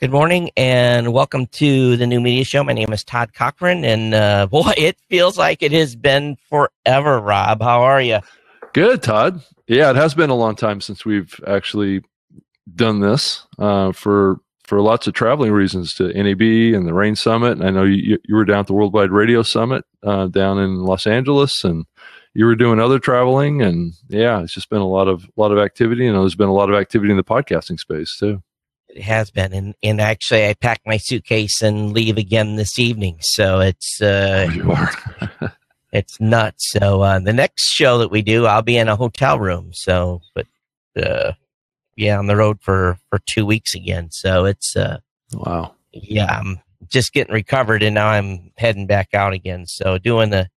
Good morning and welcome to the new media show. My name is Todd Cochran, and uh, boy, it feels like it has been forever. Rob, how are you? Good, Todd. Yeah, it has been a long time since we've actually done this uh, for for lots of traveling reasons to NAB and the Rain Summit. And I know you, you were down at the Worldwide Radio Summit uh, down in Los Angeles, and you were doing other traveling. And yeah, it's just been a lot of lot of activity, and there's been a lot of activity in the podcasting space too. It has been, and, and actually, I packed my suitcase and leave again this evening. So it's uh, oh, you are. it's nuts. So uh, the next show that we do, I'll be in a hotel room. So, but uh, yeah, on the road for for two weeks again. So it's uh, wow. Yeah, I'm just getting recovered, and now I'm heading back out again. So doing the,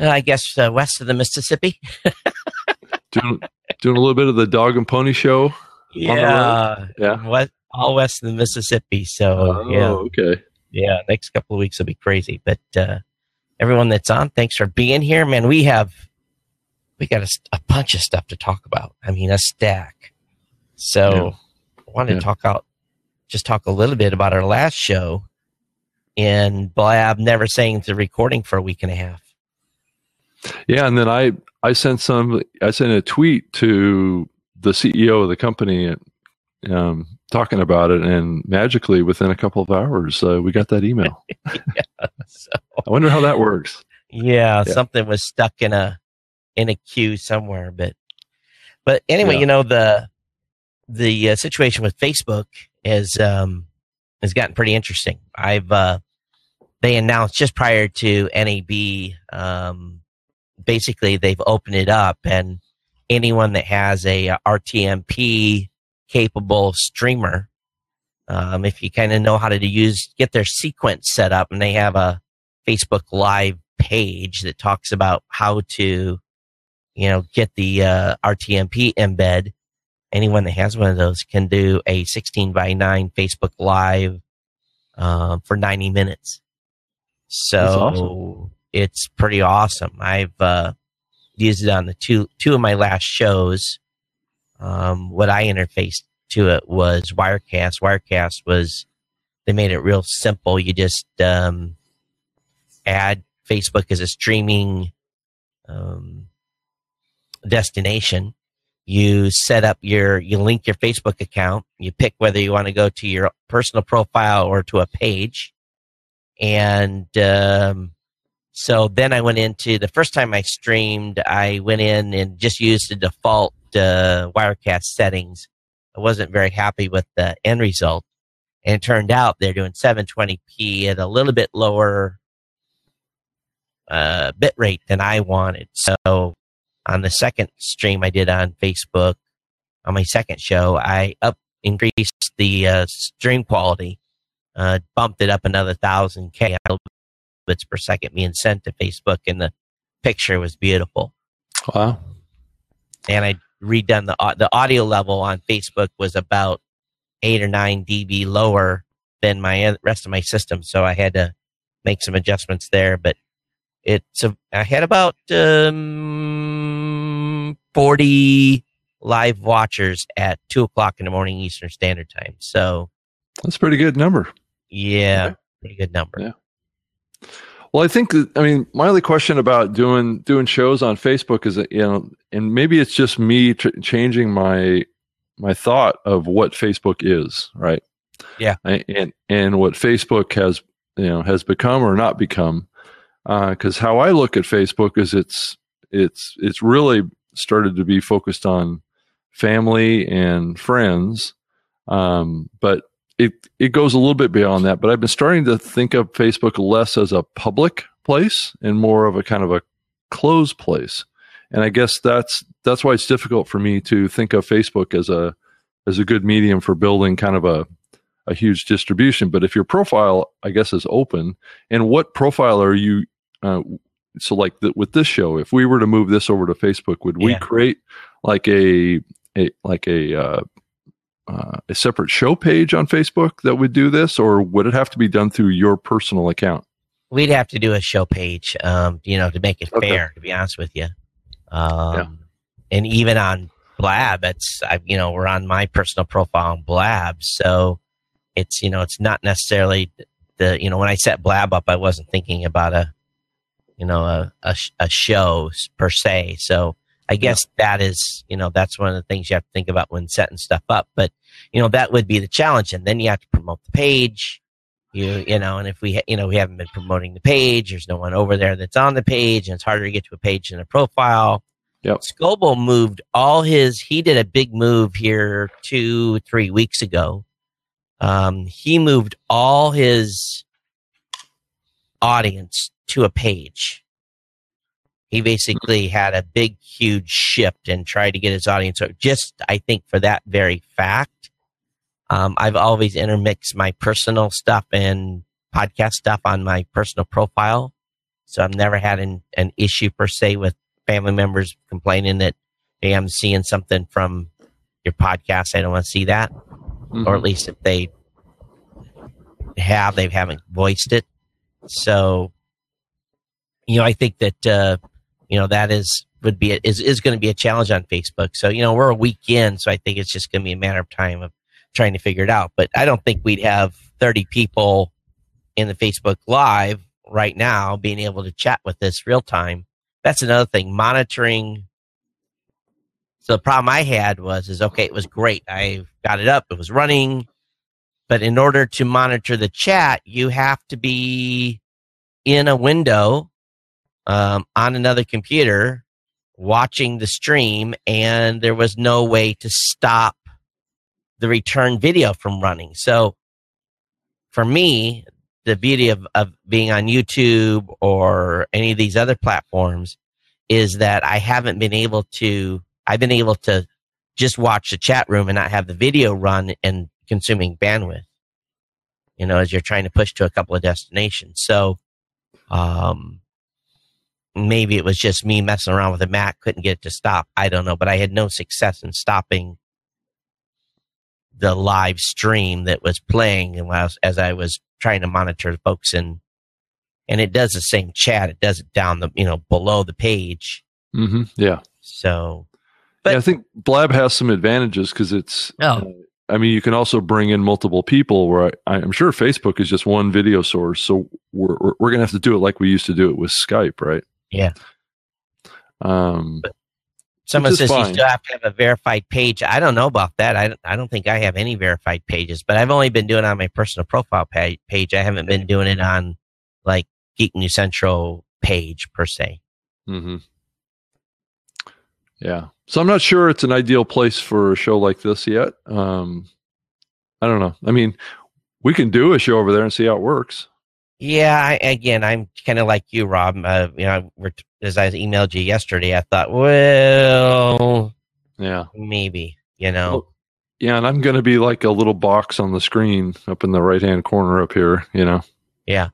uh, I guess, uh, west of the Mississippi. doing doing a little bit of the dog and pony show yeah, yeah, what all west of the Mississippi. So oh, yeah, okay, yeah. Next couple of weeks will be crazy. But uh, everyone that's on, thanks for being here, man. We have we got a, a bunch of stuff to talk about. I mean, a stack. So yeah. I wanted yeah. to talk out, just talk a little bit about our last show, and Blab never saying the recording for a week and a half. Yeah, and then I I sent some I sent a tweet to the CEO of the company um, talking about it, and magically within a couple of hours, uh, we got that email. yeah, so, I wonder how that works. Yeah, yeah, something was stuck in a in a queue somewhere, but but anyway, yeah. you know the the uh, situation with Facebook is um has gotten pretty interesting. I've uh they announced just prior to NAB um basically they've opened it up and anyone that has a, a RTMP capable streamer, um, if you kind of know how to use, get their sequence set up, and they have a Facebook Live page that talks about how to, you know, get the uh, RTMP embed. Anyone that has one of those can do a 16 by 9 Facebook Live uh, for 90 minutes. So awesome. it's pretty awesome. I've uh, used it on the two two of my last shows. Um, what I interfaced to it was Wirecast. Wirecast was they made it real simple. You just um, add Facebook as a streaming um, destination. You set up your, you link your Facebook account. You pick whether you want to go to your personal profile or to a page, and um, so then I went into the first time I streamed, I went in and just used the default uh, Wirecast settings. I wasn't very happy with the end result. And it turned out they're doing 720p at a little bit lower uh, bit rate than I wanted. So on the second stream I did on Facebook, on my second show, I up increased the uh, stream quality, uh, bumped it up another thousand K bits per second being sent to Facebook, and the picture was beautiful. Wow! And I redone the the audio level on Facebook was about eight or nine dB lower than my rest of my system, so I had to make some adjustments there. But it's a, I had about um, forty live watchers at two o'clock in the morning Eastern Standard Time. So that's a pretty good number. Yeah, okay. pretty good number. Yeah. Well, I think I mean my only question about doing doing shows on Facebook is that you know, and maybe it's just me tr- changing my my thought of what Facebook is, right? Yeah, and and what Facebook has you know has become or not become, because uh, how I look at Facebook is it's it's it's really started to be focused on family and friends, um, but it it goes a little bit beyond that, but I've been starting to think of Facebook less as a public place and more of a kind of a closed place. And I guess that's that's why it's difficult for me to think of Facebook as a as a good medium for building kind of a a huge distribution. But if your profile, I guess, is open, and what profile are you? Uh, so, like the, with this show, if we were to move this over to Facebook, would we yeah. create like a a like a uh, uh, a separate show page on Facebook that would do this, or would it have to be done through your personal account? We'd have to do a show page, um, you know, to make it okay. fair. To be honest with you, um, yeah. and even on Blab, it's I, you know we're on my personal profile on Blab, so it's you know it's not necessarily the you know when I set Blab up, I wasn't thinking about a you know a a, a show per se. So I guess yeah. that is you know that's one of the things you have to think about when setting stuff up. But you know that would be the challenge, and then you have to promote the page. You you know, and if we you know we haven't been promoting the page, there's no one over there that's on the page, and it's harder to get to a page than a profile. Yep. Scoble moved all his. He did a big move here two three weeks ago um, he moved all his audience to a page. He basically had a big, huge shift and tried to get his audience. Just, I think, for that very fact, um, I've always intermixed my personal stuff and podcast stuff on my personal profile. So I've never had an, an issue per se with family members complaining that, hey, I'm seeing something from your podcast. I don't want to see that mm-hmm. or at least if they have, they haven't voiced it. So, you know, I think that uh, you know that is would be is is going to be a challenge on Facebook. So, you know, we're a week in, so I think it's just going to be a matter of time of trying to figure it out. But I don't think we'd have 30 people in the Facebook Live right now being able to chat with this real time. That's another thing. Monitoring so the problem I had was is okay, it was great. I got it up, it was running. But in order to monitor the chat, you have to be in a window um, on another computer watching the stream, and there was no way to stop the return video from running. So for me, the beauty of, of being on YouTube or any of these other platforms is that I haven't been able to I've been able to just watch the chat room and not have the video run and consuming bandwidth, you know, as you're trying to push to a couple of destinations. So, um, maybe it was just me messing around with the Mac, couldn't get it to stop. I don't know, but I had no success in stopping the live stream that was playing and was, as I was trying to monitor folks and and it does the same chat. It does it down the you know below the page. Mm-hmm. Yeah. So but yeah, I think Blab has some advantages because it's. Oh. Uh, I mean, you can also bring in multiple people. Where I, am sure Facebook is just one video source, so we're we're, we're going to have to do it like we used to do it with Skype, right? Yeah. Um. But someone says fine. you still have to have a verified page. I don't know about that. I I don't think I have any verified pages, but I've only been doing it on my personal profile page. I haven't been doing it on like Geek News Central page per se. Mm-hmm. Yeah. So I'm not sure it's an ideal place for a show like this yet. Um, I don't know. I mean, we can do a show over there and see how it works. Yeah. I, again, I'm kind of like you, Rob. Uh, you know, as I emailed you yesterday, I thought, well, yeah, maybe. You know. Well, yeah, and I'm going to be like a little box on the screen up in the right hand corner up here. You know. Yeah.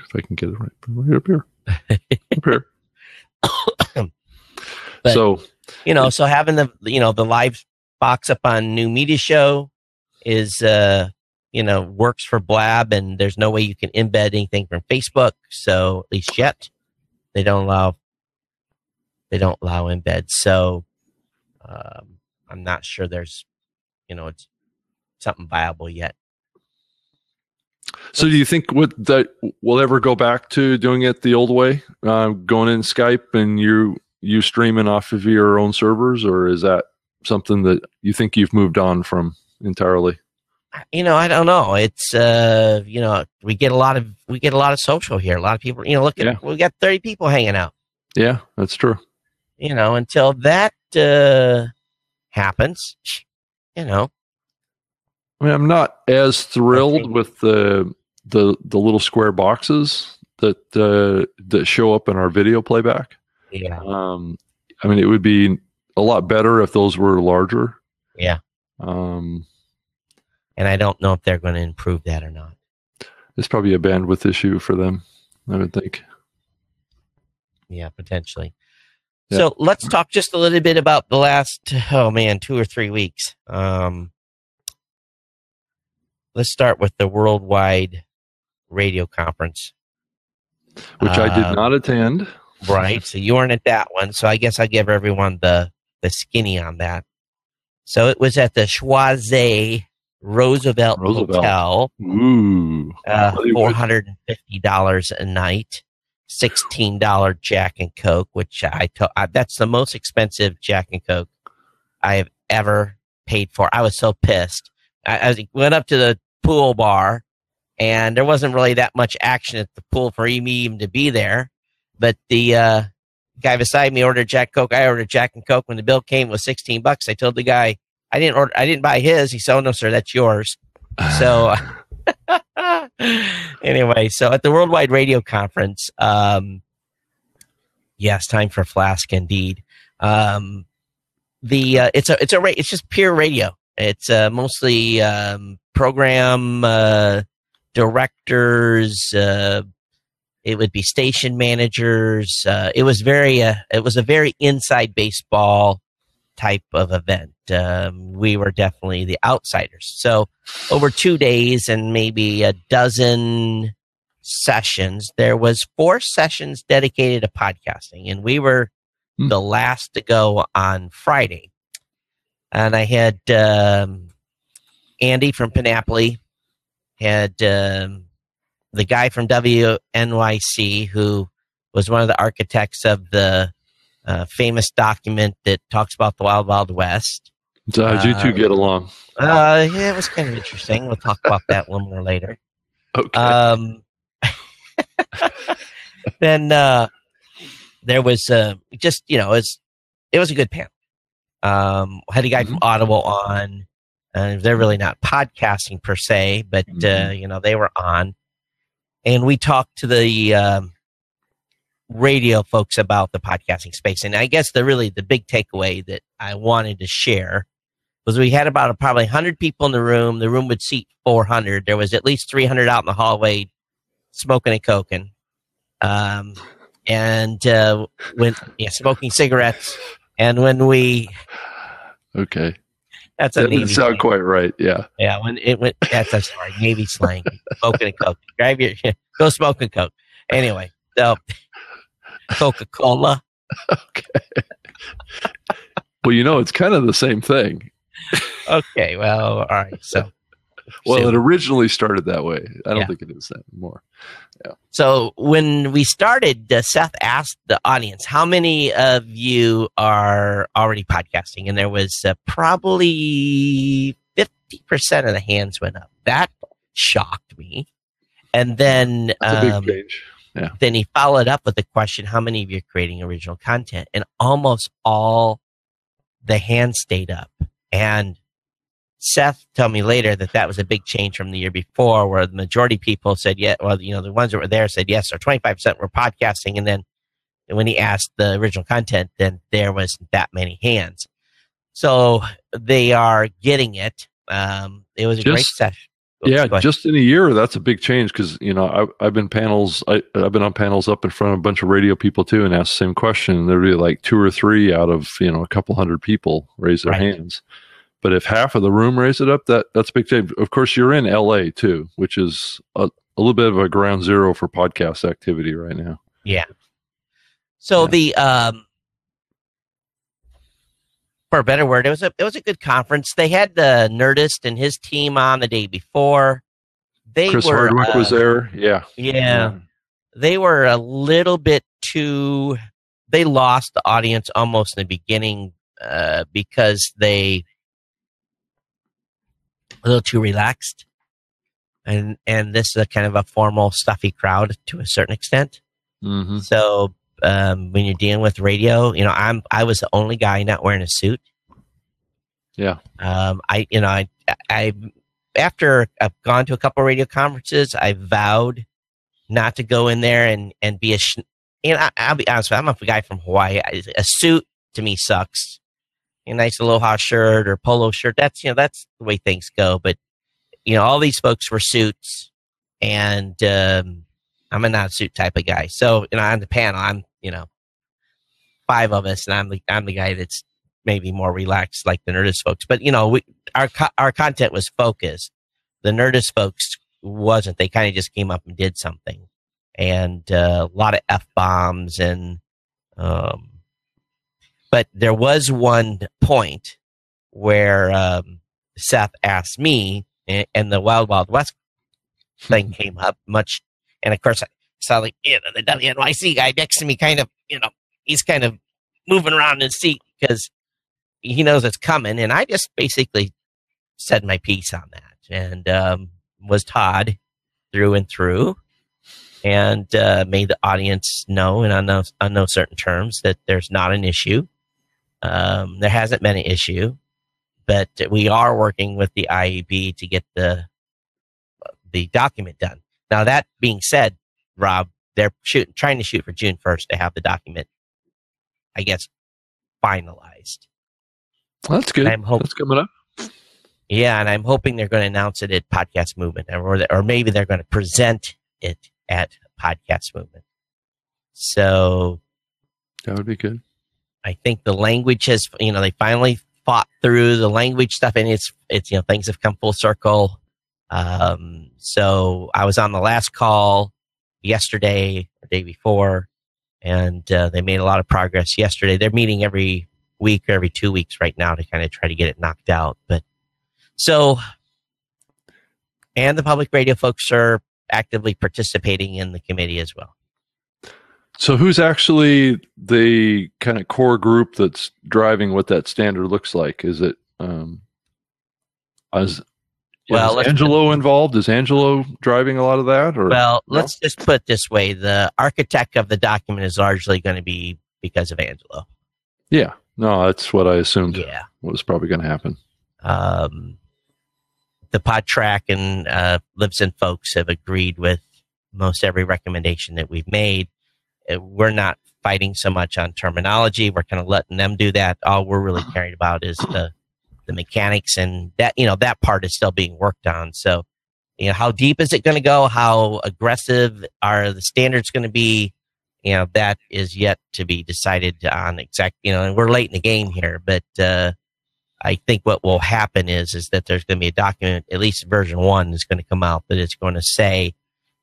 If I can get it right, right up here. up here. But, so you know, so having the you know the live box up on New Media Show is uh you know works for Blab, and there's no way you can embed anything from Facebook. So at least yet, they don't allow they don't allow embeds. So um, I'm not sure there's you know it's something viable yet. So do you think what that we'll ever go back to doing it the old way, uh, going in Skype and you you streaming off of your own servers, or is that something that you think you've moved on from entirely? You know, I don't know. It's uh, you know, we get a lot of we get a lot of social here. A lot of people, you know, look at yeah. we got thirty people hanging out. Yeah, that's true. You know, until that uh, happens, you know. I mean, I'm not as thrilled with the the the little square boxes that uh, that show up in our video playback. Yeah. Um, I mean, it would be a lot better if those were larger. Yeah. Um, and I don't know if they're going to improve that or not. It's probably a bandwidth issue for them, I would think. Yeah, potentially. Yeah. So let's talk just a little bit about the last, oh man, two or three weeks. Um, let's start with the worldwide radio conference, which uh, I did uh, not attend right? So you weren't at that one. So I guess I'll give everyone the the skinny on that. So it was at the Schwaze Roosevelt, Roosevelt. Hotel, Ooh. uh, Well, you four would- hundred and fifty dollars a night, sixteen dollar Jack and Coke, which I to- I, that's the most expensive Jack and Coke I have ever paid for. I was so pissed. I, I was- went up to the pool bar, and there wasn't really that much action at the pool for me even to be there. But the uh, guy beside me ordered Jack Coke. I ordered Jack and Coke. When the bill came, it was sixteen bucks. I told the guy I didn't order. I didn't buy his. He said, "Oh no, sir, that's yours." So anyway, so at the Worldwide Radio Conference, um, yes, time for Flask indeed. Um, the uh, it's a it's a ra- it's just pure radio. It's uh, mostly um, program uh, directors. Uh, it would be station managers. Uh, it was very uh, it was a very inside baseball type of event. Um, we were definitely the outsiders. So over two days and maybe a dozen sessions, there was four sessions dedicated to podcasting, and we were Hmm. the last to go on Friday. And I had um, Andy from Panoply, had um, the guy from WNYC who was one of the architects of the uh, famous document that talks about the Wild Wild West. So how'd you two Uh, get along? Uh, yeah, it was kind of interesting. We'll talk about that a little more later. Okay. Um, then uh, there was uh, just you know, it's it was a good panel. Um, had a guy from Audible on. Uh, they're really not podcasting per se, but uh, Mhm. you know they were on, and we talked to the um, radio folks about the podcasting space. And I guess the really the big takeaway that I wanted to share was we had about probably 100 people in the room. The room would seat 400. There was at least 300 out in the hallway smoking and coking. Um, and uh, when yeah, smoking cigarettes. And when we okay. that's a That Navy sound slang. quite right. Yeah. Yeah, when it went that's a sorry, Navy slang. Smoking and coke. Grab your go smoke and coke. Anyway, so Coca Cola. Okay. well, you know, it's kind of the same thing. Okay, well, all right. So Well, so- it originally started that way. I don't Yeah. think it is that anymore. So when we started, uh, Seth asked the audience, "How many of you are already podcasting?" And there was uh, probably fifty percent of the hands went up. That shocked me. And then, um, big change. Then he followed up with the question, "How many of you are creating original content?" And almost all the hands stayed up. And Seth told me later that that was a big change from the year before, where the majority of people said, "Yeah." Well, you know, the ones that were there said yes, or twenty five percent were podcasting, and then when he asked the original content, then there wasn't that many hands. So they are getting it. Um, it was a great session. Yeah, just in a year, that's a big change because you know I, I've been panels. I, I've been on panels up in front of a bunch of radio people too, and asked the same question. And there'd be like two or three out of you know a couple hundred people raise their Right. hands. But if half of the room raise it up, that that's a big change. Of course, you're in LA too, which is a, a little bit of a ground zero for podcast activity right now. Yeah. So Yeah. the um for a better word, it was a it was a good conference. They had the Nerdist and his team on the day before. They Chris were Hardwick uh, was there. Yeah, Yeah, they were a little bit too. They lost the audience almost in the beginning uh, because they a little too relaxed, and and this is a kind of a formal, stuffy crowd to a certain extent. hmm So um, when you're dealing with radio, you know, I'm I was the only guy not wearing a suit. Yeah. Um, I you know I I after I've gone to a couple radio conferences, I vowed not to go in there and and be a. Sh- know, I, I'll be honest. With you, I'm a guy from Hawaii. I, a suit to me sucks. A nice aloha shirt or polo shirt. That's you know that's the way things go. But you know, all these folks were suits, and um, I'm a not suit type of guy. So, you know, on the panel, I'm, you know, five of us, and I'm the I'm the guy that's maybe more relaxed, like the Nerdist folks. But you know, we our co- our content was focused. The Nerdist folks wasn't. They kind of just came up and did something, and uh, a lot of f bombs and. Um, but there was one point where um, Seth asked me and, and the Wild Wild West thing came up much. And of course, I saw like you know the WNYC guy next to me, kind of you know he's kind of moving around in his seat because he knows it's coming. And I just basically said my piece on that and um, was Todd through and through and uh, made the audience know in on no, on no certain terms that there's not an issue. Um, there hasn't been an issue, but we are working with the IAB to get the the document done. Now that being said, Rob, they're shooting, trying to shoot for June 1st to have the document, I guess, finalized. Well, that's good. I'm hoping, that's coming up. Yeah, and I'm hoping they're going to announce it at Podcast Movement, or or maybe they're going to present it at Podcast Movement. So that would be good. I think the language has, you know, they finally fought through the language stuff, and it's it's you know things have come full circle. Um, so I was on the last call yesterday or day before, and uh, they made a lot of progress yesterday. They're meeting every week or every two weeks right now to kind of try to get it knocked out. But so, and the public radio folks are actively participating in the committee as well. So, who's actually the kind of core group that's driving what that standard looks like? Is it um, as well, is Angelo involved? Is Angelo driving a lot of that? Or well, no? let's just put it this way: the architect of the document is largely going to be because of Angelo. Yeah, no, that's what I assumed. Yeah, was probably going to happen. Um, the Podtrac and uh, Libsyn folks have agreed with most every recommendation that we've made. Uh, we're not fighting so much on terminology. We're kind of letting them do that. All we're really caring about is the the mechanics and that you know that part is still being worked on. So you know how deep is it going to go? How aggressive are the standards going to be? You know that is yet to be decided on. Exact. You know, and we're late in the game here, but. uh I think what will happen is is that there's going to be a document, at least version one is going to come out that it's going to say,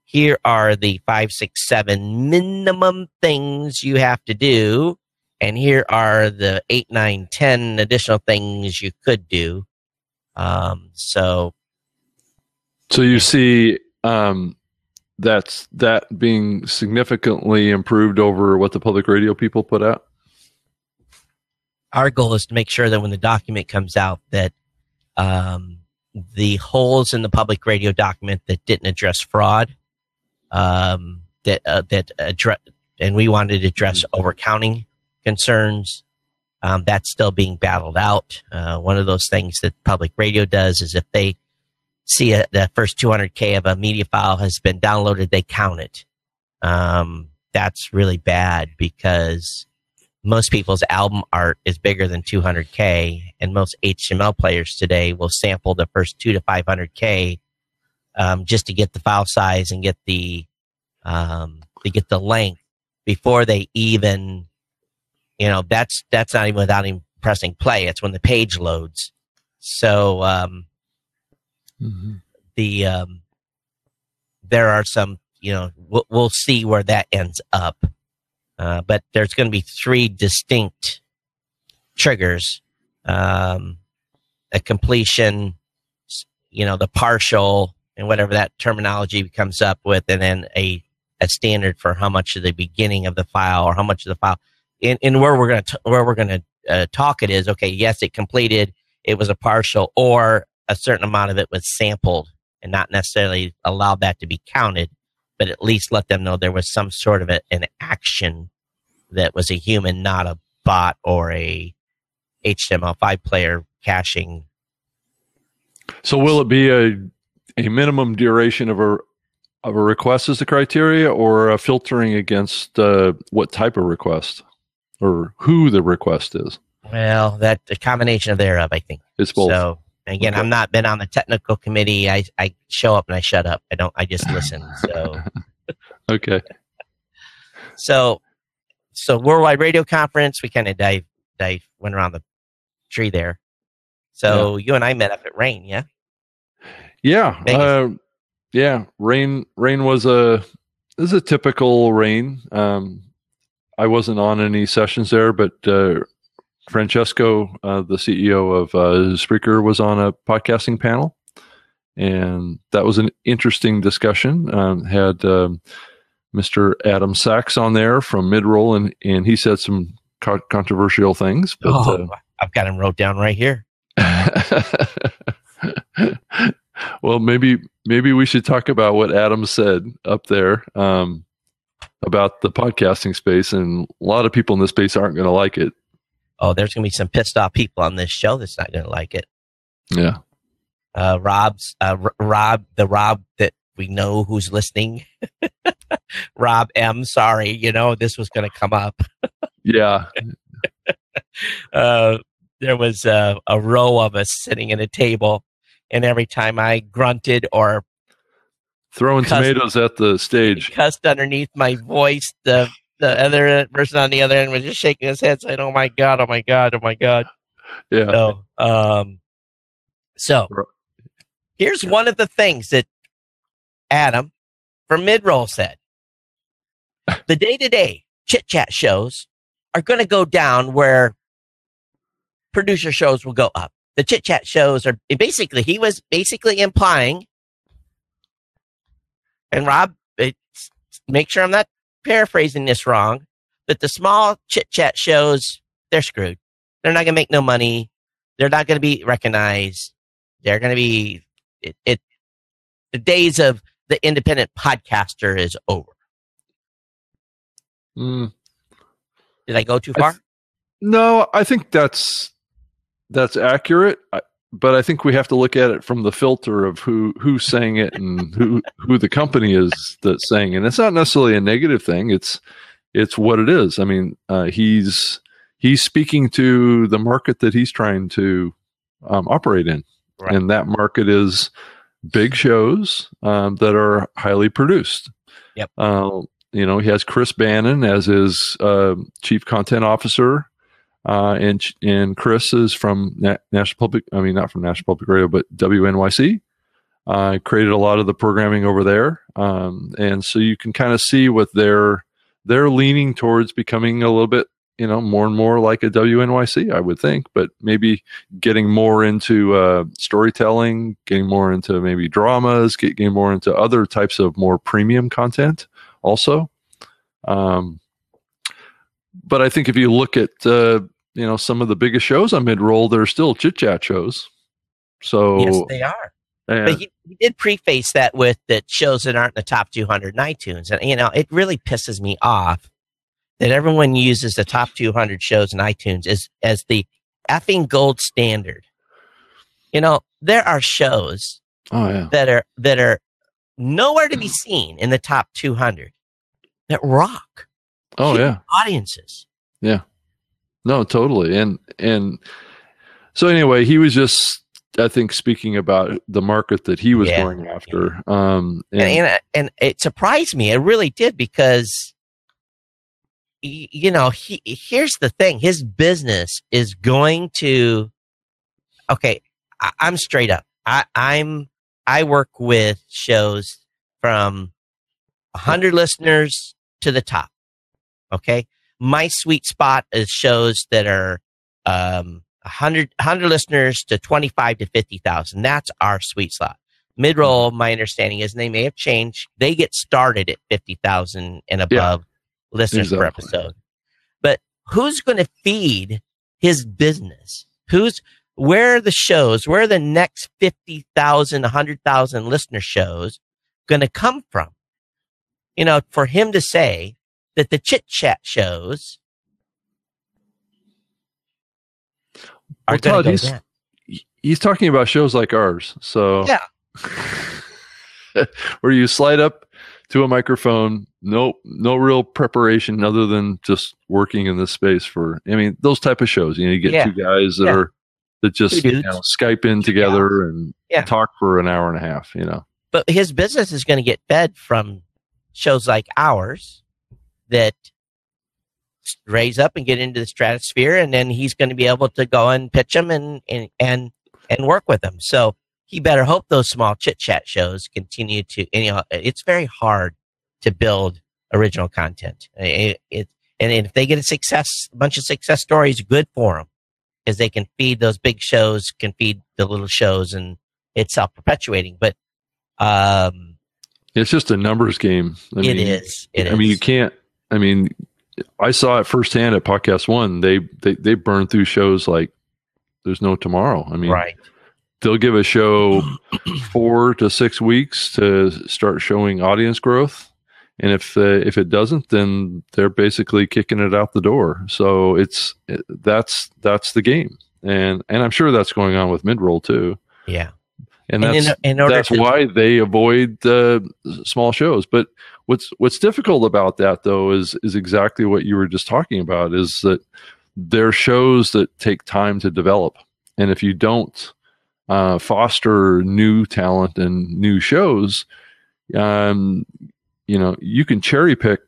here are the five, six, seven minimum things you have to do, and here are the eight, nine, ten additional things you could do. Um, so, so you see, um, that's that being significantly improved over what the public radio people put out our goal is to make sure that when the document comes out that um, the holes in the public radio document that didn't address fraud um, that uh, that address and we wanted to address mm-hmm. overcounting concerns um, that's still being battled out. Uh, one of those things that public radio does is if they see a, the first 200k of a media file has been downloaded they count it. Um, that's really bad because most people's album art is bigger than 200k and most html players today will sample the first 2 to 500k um, just to get the file size and get the um, to get the length before they even you know that's that's not even without even pressing play it's when the page loads so um, mm-hmm. the um, there are some you know we'll, we'll see where that ends up uh, but there's going to be three distinct triggers um, a completion, you know, the partial, and whatever that terminology comes up with, and then a, a standard for how much of the beginning of the file or how much of the file. In, in where we're going to where we're going to uh, talk it is okay. Yes, it completed. It was a partial, or a certain amount of it was sampled, and not necessarily allowed that to be counted but at least let them know there was some sort of a, an action that was a human, not a bot or a HTML5 player caching. So will it be a a minimum duration of a of a request as the criteria, or filtering against uh, what type of request or who the request is? Well, that a combination of thereof, I think. It's both. So Again, okay. I'm not been on the technical committee. I, I show up and I shut up. I don't. I just listen. So okay. So so worldwide radio conference. We kind of dive dive went around the tree there. So yeah. you and I met up at Rain, yeah. Yeah, uh, yeah. Rain Rain was a this is a typical Rain. Um, I wasn't on any sessions there, but uh, Francesco, uh, the CEO of uh, Spreaker, was on a podcasting panel, and that was an interesting discussion. Um, had um, Mr. Adam Sachs on there from Midroll, and and he said some co- controversial things. But, oh, uh, I've got him wrote down right here. well, maybe maybe we should talk about what Adam said up there um, about the podcasting space, and a lot of people in this space aren't going to like it. Oh, there's going to be some pissed off people on this show that's not going to like it. Yeah. Uh, Rob's uh, R- Rob, the Rob that we know who's listening. Rob M. Sorry, you know this was going to come up. yeah. uh, there was a, a row of us sitting at a table, and every time I grunted or throwing cussed, tomatoes at the stage, cussed underneath my voice, the the other person on the other end was just shaking his head, saying, "Oh my god! Oh my god! Oh my god!" Yeah. So, um, so here's one of the things that Adam from Midroll said: the day to day chit chat shows are going to go down where producer shows will go up. The chit chat shows are basically, he was basically implying, and Rob, make sure I'm not paraphrasing this wrong, but the small chit chat shows, they're screwed. They're not going to make no money. They're not going to be recognized. They're going to be, it, it, the days of the independent podcaster is over. Mm. Did I go too far? I th- no, I think that's that's accurate. But I think we have to look at it from the filter of who who's saying it and who who the company is that's saying, and it's not necessarily a negative thing. It's it's what it is. I mean, uh, he's he's speaking to the market that he's trying to um, operate in, right. and that market is big shows um, that are highly produced. Yep. Uh, you know, he has Chris Bannon as his uh, chief content officer. Uh, and and Chris is from Na- National Public. I mean, not from National Public Radio, but WNYC. I uh, created a lot of the programming over there, um, and so you can kind of see what they're they're leaning towards becoming a little bit, you know, more and more like a WNYC. I would think, but maybe getting more into uh, storytelling, getting more into maybe dramas, get, getting more into other types of more premium content, also. Um, but I think if you look at uh, you know some of the biggest shows on Midroll, they're still chit chat shows. So yes, they are. But he, he, did preface that with that shows that aren't in the top 200 in iTunes, and you know it really pisses me off that everyone uses the top 200 shows in iTunes as as the effing gold standard. You know there are shows oh, yeah. that are that are nowhere to be seen in the top 200 that rock. Oh yeah, audiences. Yeah, no, totally. And and so anyway, he was just I think speaking about the market that he was yeah. going after. Um, and, and, and, and it surprised me. It really did because you know, he, here's the thing. His business is going to, okay, I, am straight up. I, I'm, I work with shows from 100 listeners to the top. Okay my sweet spot is shows that are um, 100, 100 listeners to 25 to 50,000. That's our sweet spot. Mid roll, my understanding is they may have changed. They get started at 50,000 and above yeah, listeners exactly. per episode. But who's going to feed his business? Who's, where are the shows? Where are the next 50,000, 100,000 listener shows going to come from? You know, for him to say, that the chit chat shows are well, Todd, he's, down. he's talking about shows like ours. So yeah, where you slide up to a microphone, no no real preparation other than just working in this space for. I mean, those type of shows. You know, you get yeah. two guys that yeah. are that just you know, Skype in together and yeah. talk for an hour and a half. You know, but his business is going to get fed from shows like ours that raise up and get into the stratosphere and then he's going to be able to go and pitch them and and and, and work with them so he better hope those small chit chat shows continue to you know it's very hard to build original content it, it, and if they get a success a bunch of success stories good for them because they can feed those big shows can feed the little shows and it's self perpetuating. But um, it's just a numbers game. I it mean, is. It I is. mean, you can't. I mean, I saw it firsthand at Podcast One. They they they burn through shows like there's no tomorrow. I mean, right. They'll give a show four to six weeks to start showing audience growth, and if uh, if it doesn't, then they're basically kicking it out the door. So it's that's that's the game, and and I'm sure that's going on with midroll too. Yeah, and that's in, in that's to- why they avoid uh, small shows. But what's what's difficult about that though is is exactly what you were just talking about is that they're shows that take time to develop. And if you don't uh, foster new talent and new shows um, you know you can cherry pick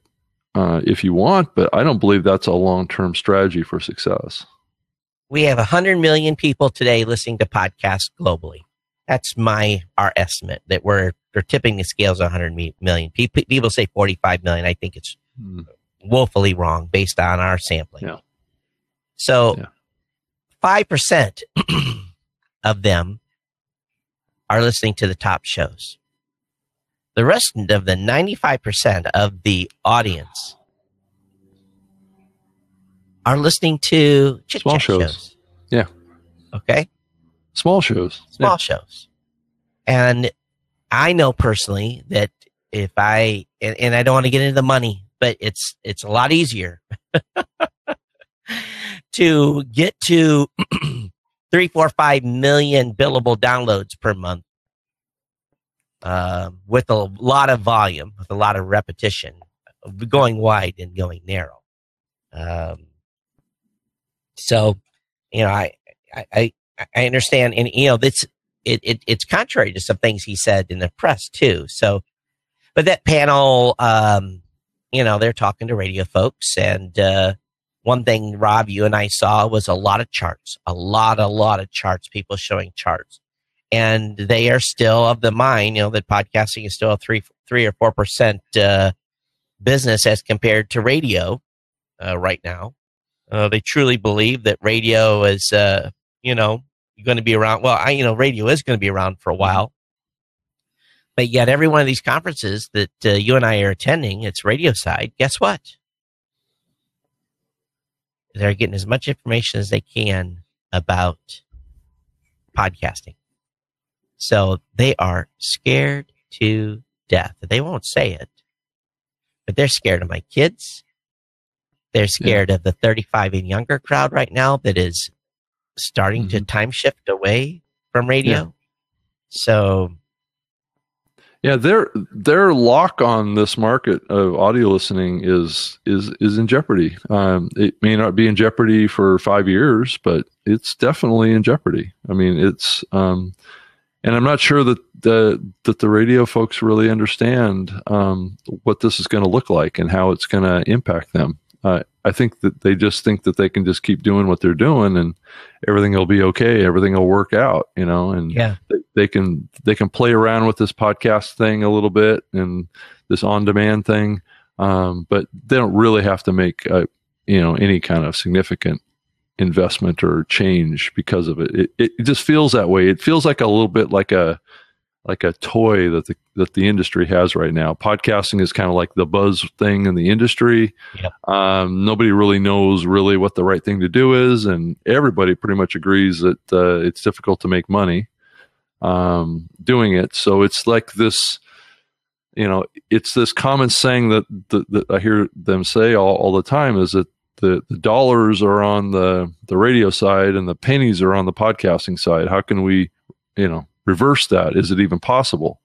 uh, if you want but i don't believe that's a long-term strategy for success. We have 100 million people today listening to podcasts globally that's my our estimate that we're they're tipping the scales 100 million. People, people say 45 million. I think it's hmm. woefully wrong based on our sampling. Yeah. So five percent of them are listening to the top shows. The rest of the 95% of the audience are listening to small shows. shows. Yeah. Okay. Small shows. Small yeah. shows. And I know personally that if I and, and I don't want to get into the money, but it's it's a lot easier to get to three, four, five million billable downloads per month uh, with a lot of volume, with a lot of repetition, going wide and going narrow. Um, so, you know, I, I, I understand, and you know, this it, it, it's contrary to some things he said in the press too. So, but that panel, um, you know, they're talking to radio folks, and uh, one thing, Rob, you and I saw was a lot of charts, a lot, a lot of charts, people showing charts, and they are still of the mind, you know, that podcasting is still a three, three or four percent uh, business as compared to radio uh, right now. Uh, they truly believe that radio is, uh, you know, you're going to be around. Well, I, you know, radio is going to be around for a mm-hmm. while. But yet, every one of these conferences that uh, you and I are attending, it's radio side. Guess what? They're getting as much information as they can about podcasting. So they are scared to death. They won't say it, but they're scared of my kids. They're scared yeah. of the 35 and younger crowd right now that is starting mm-hmm. to time shift away from radio. Yeah. So yeah, their their lock on this market of audio listening is is is in jeopardy. Um, it may not be in jeopardy for five years, but it's definitely in jeopardy. I mean, it's um, and I'm not sure that the that the radio folks really understand um, what this is going to look like and how it's going to impact them. Uh, I think that they just think that they can just keep doing what they're doing and everything will be okay. Everything will work out, you know, and yeah. they, they can, they can play around with this podcast thing a little bit and this on demand thing. Um, but they don't really have to make, a, you know, any kind of significant investment or change because of it. It, it just feels that way. It feels like a little bit like a, like a toy that the that the industry has right now. Podcasting is kind of like the buzz thing in the industry. Yep. Um, nobody really knows really what the right thing to do is, and everybody pretty much agrees that uh, it's difficult to make money um, doing it. So it's like this, you know, it's this common saying that, that, that I hear them say all, all the time is that the, the dollars are on the the radio side and the pennies are on the podcasting side. How can we, you know, reverse that? Is it even possible?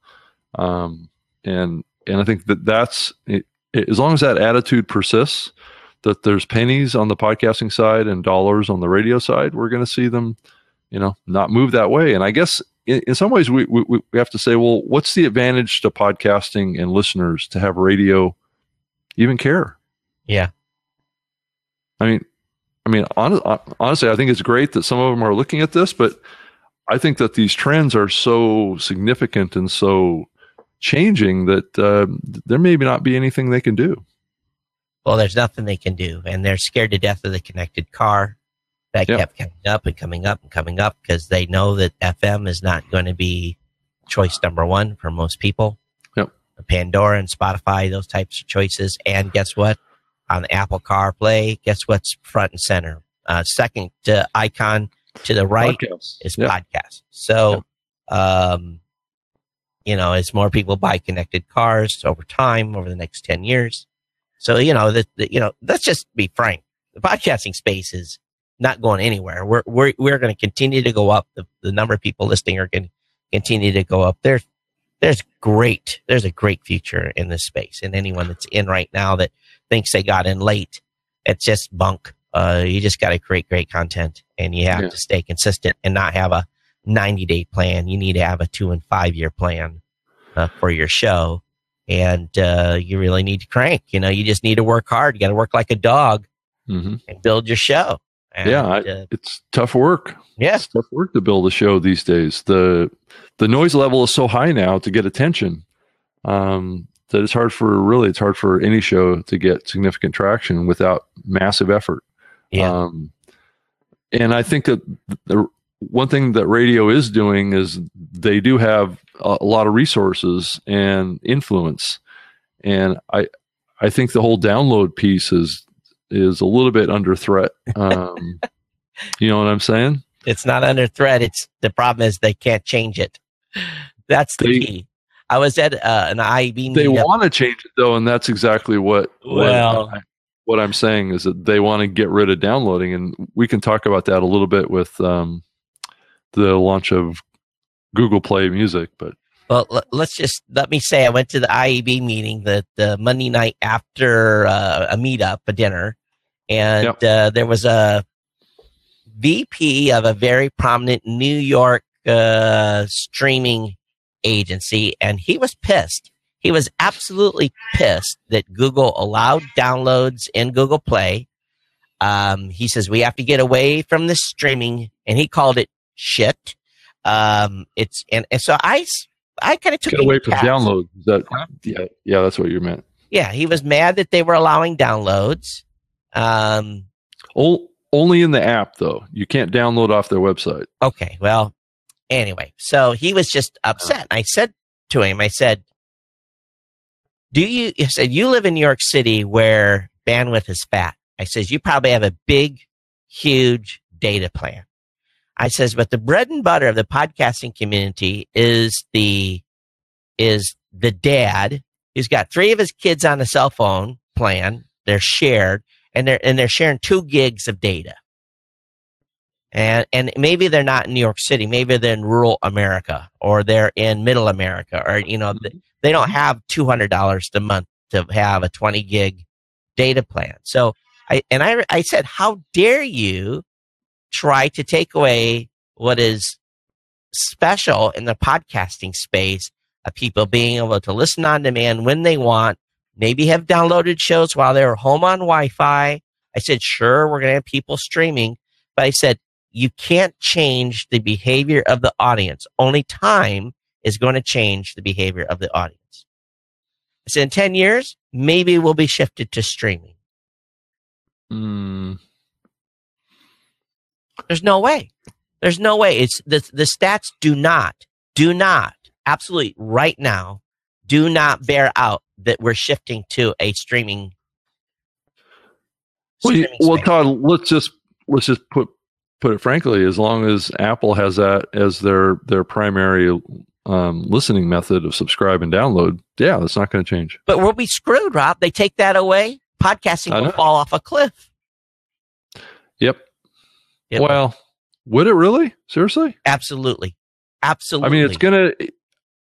Um, and and I think that that's it, as long as that attitude persists, that there's pennies on the podcasting side and dollars on the radio side, we're going to see them, you know, not move that way. And I guess in, in some ways we, we we have to say, well, what's the advantage to podcasting and listeners to have radio even care? Yeah. I mean, I mean, honestly, I think it's great that some of them are looking at this, but I think that these trends are so significant and so changing that uh, there may not be anything they can do. Well, there's nothing they can do, and they're scared to death of the connected car. that yep. kept coming up and coming up and coming up because they know that FM is not going to be choice number one for most people. Yep. Pandora and Spotify, those types of choices. And guess what? On the Apple CarPlay, guess what's front and center? Uh, second to icon to the right is podcast. So, yep. um, you know, as more people buy connected cars over time, over the next 10 years. So, you know, that, you know, let's just be frank. The podcasting space is not going anywhere. We're we're we're going to continue to go up. The, the number of people listening are going to continue to go up. There's there's great there's a great future in this space. And anyone that's in right now that thinks they got in late, it's just bunk. Uh, you just got to create great content, and you have yeah. to stay consistent and not have a 90 day plan. You need to have a two and five year plan uh, for your show. And uh, you really need to crank. You know, you just need to work hard. You got to work like a dog mm-hmm. and build your show. And, yeah, I, uh, it's tough work. Yeah, it's tough work to build a show these days. the The noise level is so high now to get attention um, that it's hard for really it's hard for any show to get significant traction without massive effort. Yeah, um, and I think that the one thing that radio is doing is they do have a, a lot of resources and influence, and I I think the whole download piece is is a little bit under threat. Um, you know what I'm saying? It's not under threat. It's the problem is they can't change it. That's the they, key. I was at uh, an IAB. They want to change it though, and that's exactly what. Well, what, what I'm saying is that they want to get rid of downloading, and we can talk about that a little bit with um, the launch of Google Play Music. But well, let's just let me say I went to the IAB meeting the the Monday night after uh, a meetup, a dinner, and yep. uh, there was a VP of a very prominent New York uh, streaming agency, and he was pissed. He was absolutely pissed that Google allowed downloads in Google Play. Um, he says we have to get away from the streaming, and he called it shit. Um, it's and, and so I I kind of took get away from downloads. That yeah yeah that's what you meant. Yeah, he was mad that they were allowing downloads. Um, only in the app though. You can't download off their website. Okay. Well, anyway, so he was just upset. I said to him, I said, "Do you?" He said, "You live in New York City where bandwidth is fat." I says, "You probably have a big, huge data plan." I says, "But the bread and butter of the podcasting community is the is the dad who's got three of his kids on a cell phone plan. They're shared." and they're and they're sharing two gigs of data. And and maybe they're not in New York City, maybe they're in rural America or they're in middle America or you know mm-hmm. They don't have two hundred dollars a month to have a twenty gig data plan. So I and I I said, how dare you try to take away what is special in the podcasting space of people being able to listen on demand when they want maybe have downloaded shows while they were home on Wi-Fi. I said, sure, we're going to have people streaming, but I said, you can't change the behavior of the audience. Only time is going to change the behavior of the audience. Said, in 10 years, maybe we'll be shifted to streaming. Mm. There's no way. There's no way. It's the, the stats do not, do not, absolutely right now, do not bear out that we're shifting to a streaming. Well, well Todd, let's just let's just put put it frankly. As long as Apple has that as their their primary um, listening method of subscribe and download, yeah, that's not going to change. But we'll be screwed, Rob. They take that away, podcasting will fall off a cliff. Yep. yep. Well, would it really? Seriously? Absolutely. Absolutely. I mean, it's gonna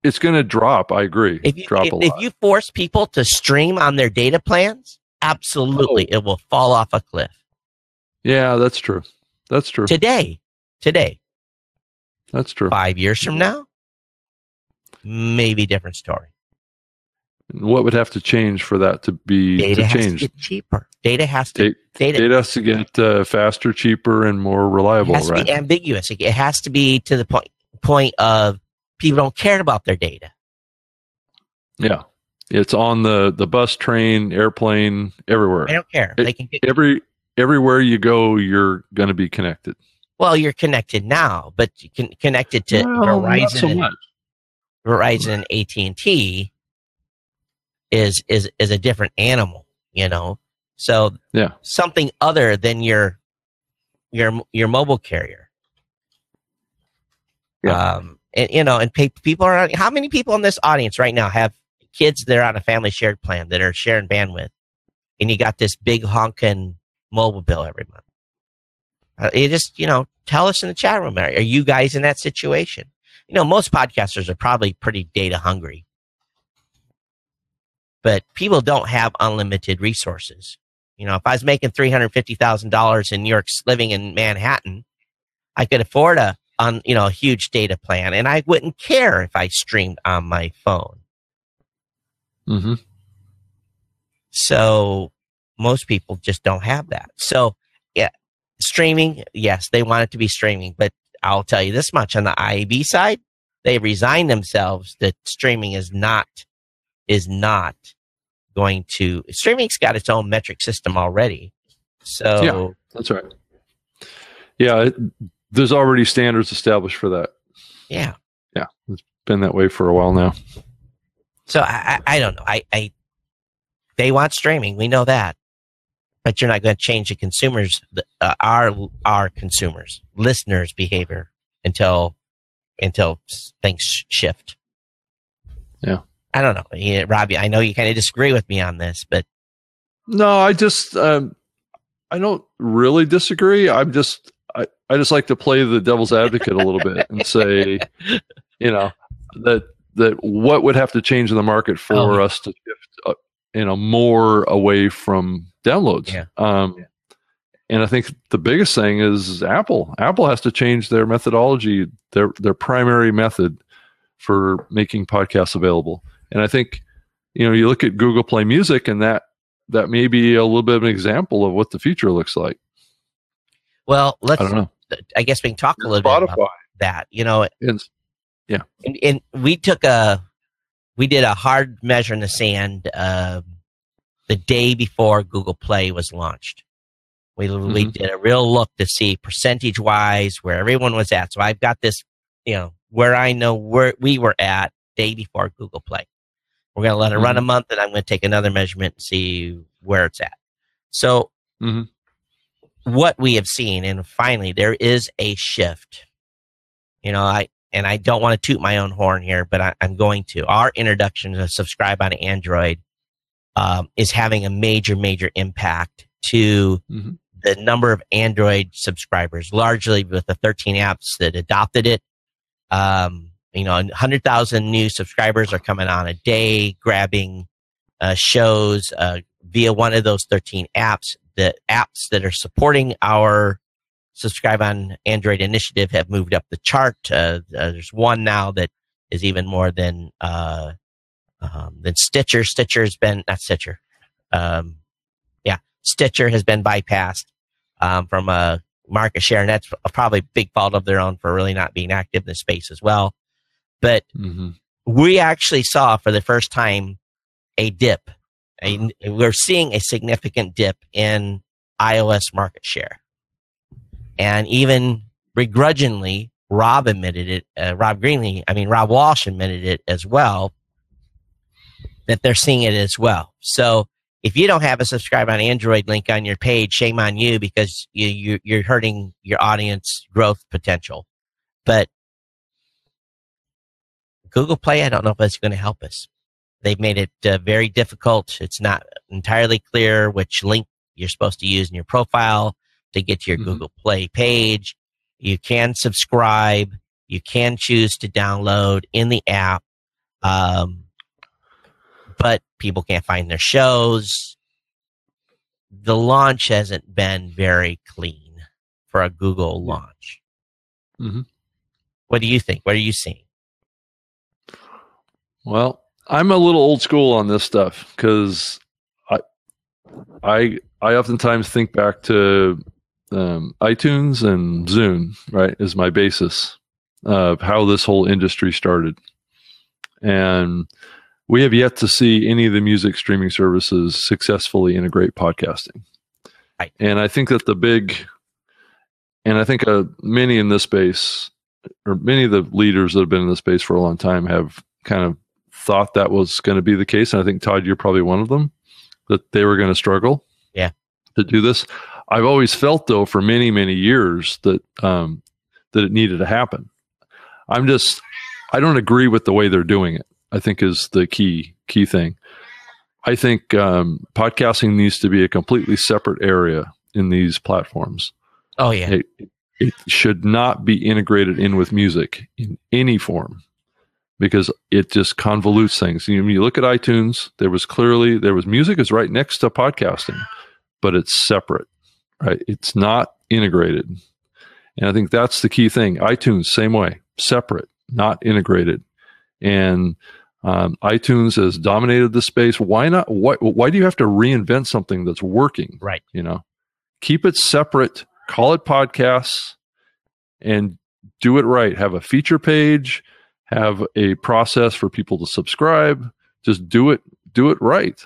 it's going to drop. I agree. If you, drop if, if you force people to stream on their data plans, absolutely, oh. it will fall off a cliff. Yeah, that's true. That's true. Today, today. That's true. Five years from now, maybe different story. What would have to change for that to be data to change? To cheaper. Data has to data, data has to get uh, faster, cheaper, and more reliable. It has right? to be ambiguous. It has to be to the point point of people don't care about their data. Yeah. It's on the, the bus, train, airplane, everywhere. They don't care. They can get- every everywhere you go, you're going to be connected. Well, you're connected now, but you can connected to well, Verizon, so and, Verizon and AT and T is is is a different animal, you know. So yeah, something other than your your your mobile carrier. Yeah. Um, and you know, and pay, people are how many people in this audience right now have kids that are on a family shared plan that are sharing bandwidth, and you got this big honking mobile bill every month. Uh, you just you know tell us in the chat room. Are, are you guys in that situation? You know, most podcasters are probably pretty data hungry, but people don't have unlimited resources. You know, if I was making three hundred fifty thousand dollars in New York, living in Manhattan, I could afford a on you know a huge data plan, and I wouldn't care if I streamed on my phone. Mm-hmm. So most people just don't have that. So yeah, streaming, yes, they want it to be streaming, but I'll tell you this much on the IAB side, they resigned themselves that streaming is not is not going to streaming's got its own metric system already. So yeah, that's right. Yeah, it, there's already standards established for that. Yeah, yeah, it's been that way for a while now. So I, I, I don't know. I, I they want streaming. We know that, but you're not going to change the consumers, uh, our our consumers, listeners' behavior until until things shift. Yeah. I don't know, yeah, Robbie. I know you kind of disagree with me on this, but no, I just um, I don't really disagree. I'm just I, I just like to play the devil's advocate a little bit and say, you know, that that what would have to change in the market for oh. us to shift, uh, you know, more away from downloads. Yeah. Um, yeah. And I think the biggest thing is Apple. Apple has to change their methodology, their their primary method for making podcasts available. And I think, you know, you look at Google Play Music, and that that may be a little bit of an example of what the future looks like. Well, let's. I, don't know. I guess we can talk a little Spotify. bit about that. You know, it's, yeah. And, and, we took a, we did a hard measure in the sand uh, the day before Google Play was launched. We mm-hmm. we did a real look to see percentage wise where everyone was at. So I've got this, you know, where I know where we were at day before Google Play. We're going to let it mm-hmm. run a mm-hmm. month and I'm going to take another measurement and see where it's at. So, mm-hmm. what we have seen, and finally, there is a shift. You know, I, and I don't want to toot my own horn here, but I, am going to. Our introduction to subscribe on Android um, is having a major, major impact to mm-hmm. the number of Android subscribers, largely with the 13 apps that adopted it. Um, you know, 100,000 new subscribers are coming on a day, grabbing uh, shows uh, via one of those 13 apps. The apps that are supporting our subscribe on Android initiative have moved up the chart. Uh, uh there's one now that is even more than uh, um, than Stitcher. Stitcher's been not Stitcher. Um, yeah, Stitcher has been bypassed um, from a market share, and that's probably a big fault of their own for really not being active in the space as well. But mm-hmm. we actually saw for the first time a dip. A, we're seeing a significant dip in iOS market share. And even begrudgingly, Rob admitted it, uh, Rob Greenlee, I mean, Rob Walsh admitted it as well, that they're seeing it as well. So if you don't have a subscribe on Android link on your page, shame on you because you, you, you're hurting your audience growth potential. But Google Play, I don't know if that's going to help us. They've made it uh, very difficult. It's not entirely clear which link you're supposed to use in your profile to get to your mm-hmm. Google Play page. You can subscribe. You can choose to download in the app. Um, but people can't find their shows. The launch hasn't been very clean for a Google launch. Mm-hmm. What do you think? What are you seeing? Well, I'm a little old school on this stuff because I, I, I oftentimes think back to um, iTunes and Zune, right, is my basis of how this whole industry started, and we have yet to see any of the music streaming services successfully integrate podcasting. Right. And I think that the big, and I think uh, many in this space, or many of the leaders that have been in this space for a long time, have kind of thought that was going to be the case. And I think Todd, you're probably one of them that they were going to struggle. Yeah. To do this, I've always felt though for many many years that um, that it needed to happen. I'm just I don't agree with the way they're doing it. I think is the key key thing. I think um, podcasting needs to be a completely separate area in these platforms. Oh yeah, it, it should not be integrated in with music in any form because it just convolutes things. You, you look at iTunes, there was clearly there was music is right next to podcasting, but it's separate, right? It's not integrated, and I think that's the key thing. iTunes same way, separate, not integrated, and um, iTunes has dominated the space. Why not? Why, why do you have to reinvent something that's working? Right. You know, keep it separate. Call it podcasts, and do it right. Have a feature page. Have a process for people to subscribe. Just do it. Do it right.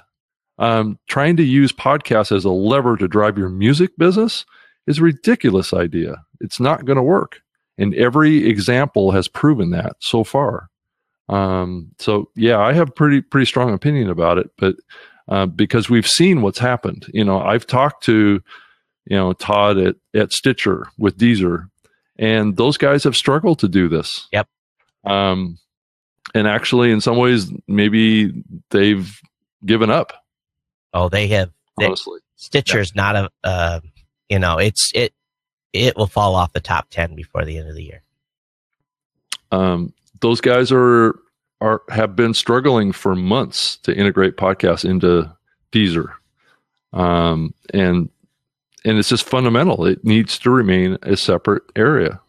Um, trying to use podcasts as a lever to drive your music business is a ridiculous idea. It's not going to work, and every example has proven that so far. Um, so yeah, I have pretty pretty strong opinion about it, but uh, because we've seen what's happened. You know, I've talked to you know Todd at at Stitcher with Deezer, and those guys have struggled to do this. Yep. Um, and actually, in some ways, maybe they've given up. Oh, they have. They, honestly, Stitcher's yeah. not a. Uh, you know, it's it. It will fall off the top ten before the end of the year. Um, those guys are are have been struggling for months to integrate podcasts into Deezer, um, and and it's just fundamental. It needs to remain a separate area.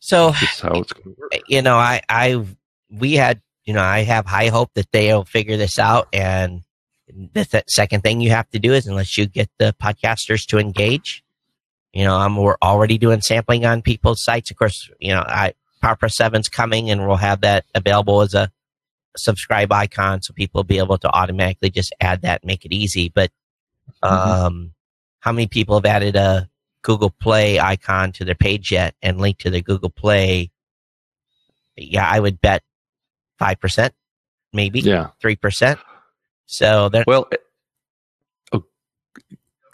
So that's how it's going to work. You know, I I we had you know I have high hope that they'll figure this out, and the th- second thing you have to do is unless you get the podcasters to engage, you know, um, we're already doing sampling on people's sites. Of course, you know, I PowerPress 7's coming and we'll have that available as a subscribe icon so people will be able to automatically just add that and make it easy. But mm-hmm. um, mm-hmm. how many people have added a Google Play icon to their page yet and linked to their Google Play? Yeah, I would bet 5%, maybe yeah. 3%. So that well, oh,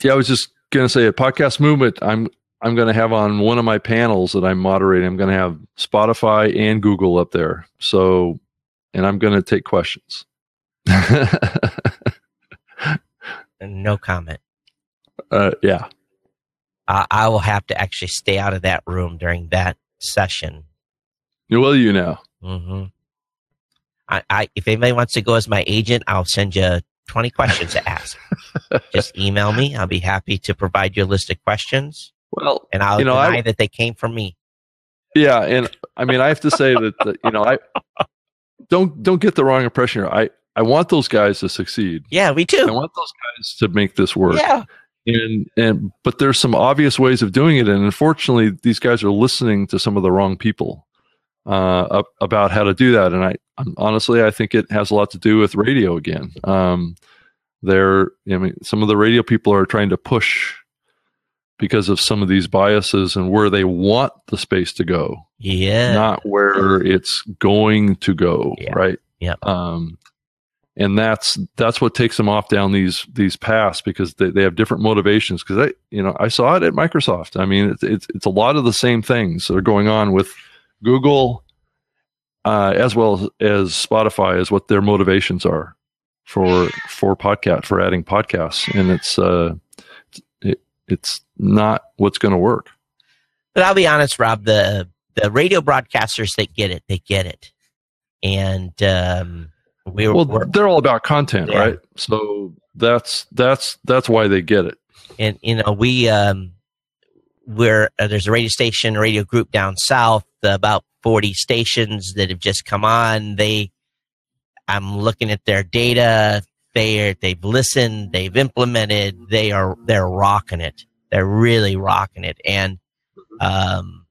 yeah, I was just going to say a podcast movement. I'm I'm going to have on one of my panels that I'm moderating. I'm going to have Spotify and Google up there. So, and I'm going to take questions. no comment. Uh, yeah. Uh, I will have to actually stay out of that room during that session. Will you now? Mm-hmm. I, I, if anybody wants to go as my agent, I'll send you 20 questions to ask. Just email me. I'll be happy to provide you a list of questions. Well, and I'll you know, deny I, that they came from me. Yeah, and I mean, I have to say that, that you know, I don't don't get the wrong impression here. I I want those guys to succeed. Yeah, me too. I want those guys to make this work. Yeah. And and but there's some obvious ways of doing it, and unfortunately, these guys are listening to some of the wrong people uh, about how to do that. And I honestly, I think it has a lot to do with radio again. Um, they're, I mean, some of the radio people are trying to push because of some of these biases and where they want the space to go. Yeah. Not where it's going to go. Yeah. Right. Yeah. Um, and that's that's what takes them off down these these paths because they, they have different motivations because I you know I saw it at Microsoft I mean it's, it's it's a lot of the same things that are going on with Google uh, as well as Spotify is what their motivations are for for podcast for adding podcasts. And it's uh it, it's not what's going to work. But i'll be honest rob the the radio broadcasters that get it they get it. And um we well we're, they're all about content yeah. right? So that's that's that's why they get it. And you know we um we're uh, there's a radio station a radio group down south about 40 stations that have just come on they I'm looking at their data. They are, they've listened, they've implemented, they are they're rocking it. They're really rocking it, and um,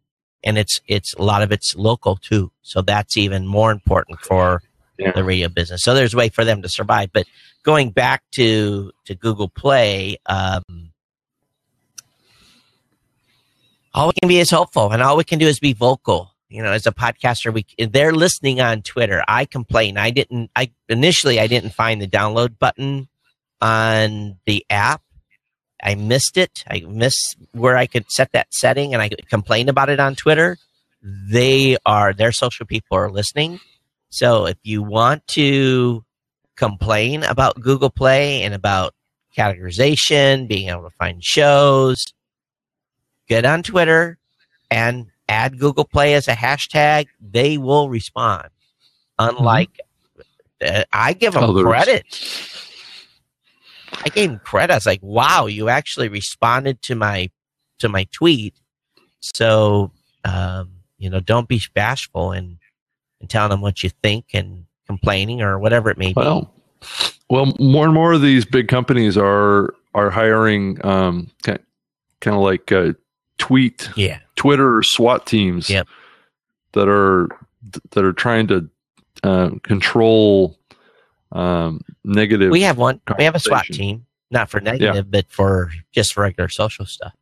and it's it's a lot of it's local too. So that's even more important for yeah. the radio business. So there's a way for them to survive. But going back to to Google Play, um, all we can be is hopeful, and all we can do is be vocal. You know, as a podcaster, we they're listening on Twitter. I complain. I didn't. I initially I didn't find the download button on the app. I missed it. I missed where I could set that setting, and I complained about it on Twitter. They are their social people are listening. So if you want to complain about Google Play and about categorization, being able to find shows, get on Twitter and add Google Play as a hashtag. They will respond. Unlike, mm-hmm. uh, I give them Others. credit. I gave them credit. I was like, "Wow, you actually responded to my to my tweet." So, um, you know, don't be bashful and and telling them what you think and complaining or whatever it may be. Well, well, more and more of these big companies are are hiring um, kind, kind of like uh, tweet, yeah, Twitter or SWAT teams yep. that are that are trying to uh, control um, negative. We have one. We have a SWAT team, not for negative, yeah. but for just regular social stuff.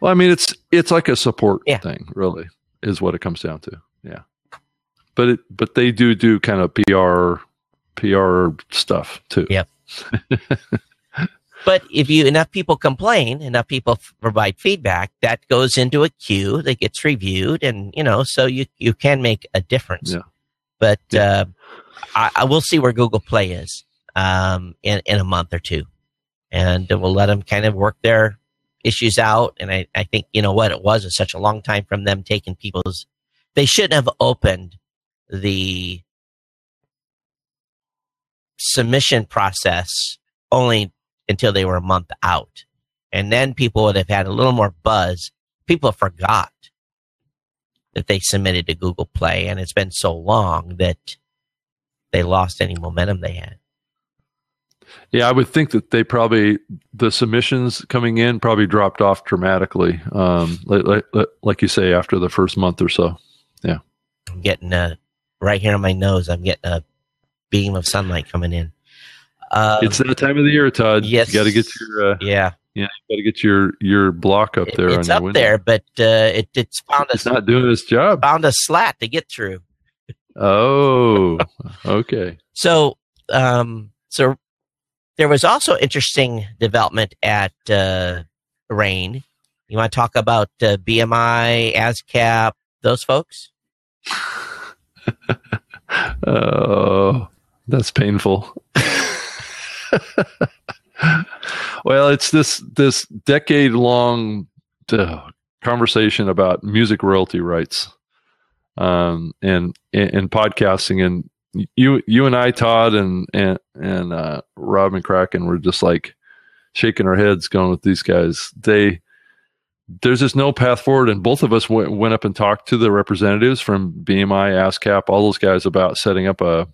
Well, I mean, it's it's like a support yeah. thing, really, is what it comes down to. Yeah, but it but they do do kind of PR PR stuff too. Yep. but if you enough people complain, enough people f- provide feedback, that goes into a queue that gets reviewed, and you know, so you you can make a difference. Yeah. But yeah. Uh, I, I will see where Google Play is um, in in a month or two, and we'll let them kind of work their issues out. And I, I think you know what it was. It's such a long time from them taking people's. They shouldn't have opened the submission process only until they were a month out. And then people would have had a little more buzz. People forgot that they submitted to Google Play, and it's been so long that they lost any momentum they had. Yeah, I would think that they probably the submissions coming in probably dropped off dramatically, um, like, like, like you say, after the first month or so. Yeah, I'm getting a right here on my nose. I'm getting a beam of sunlight coming in. Um, it's that time of the year, Todd. Yes, you got to get your uh, yeah. Yeah, you got to get your your block up there. It's up there, but uh, it, it's found it's not doing its job. Found a slat to get through. Oh, okay. so, um, so there was also interesting development at uh, RAIN. You want to talk about uh, BMI, ASCAP, those folks? oh, that's painful. well, it's this this decade long uh, conversation about music royalty rights um, and, and podcasting, and you you and I, Todd, and and and uh, Rob McCracken were just like shaking our heads, going with these guys. They there's just no path forward. And both of us went, went up and talked to the representatives from BMI, ASCAP, all those guys about setting up a,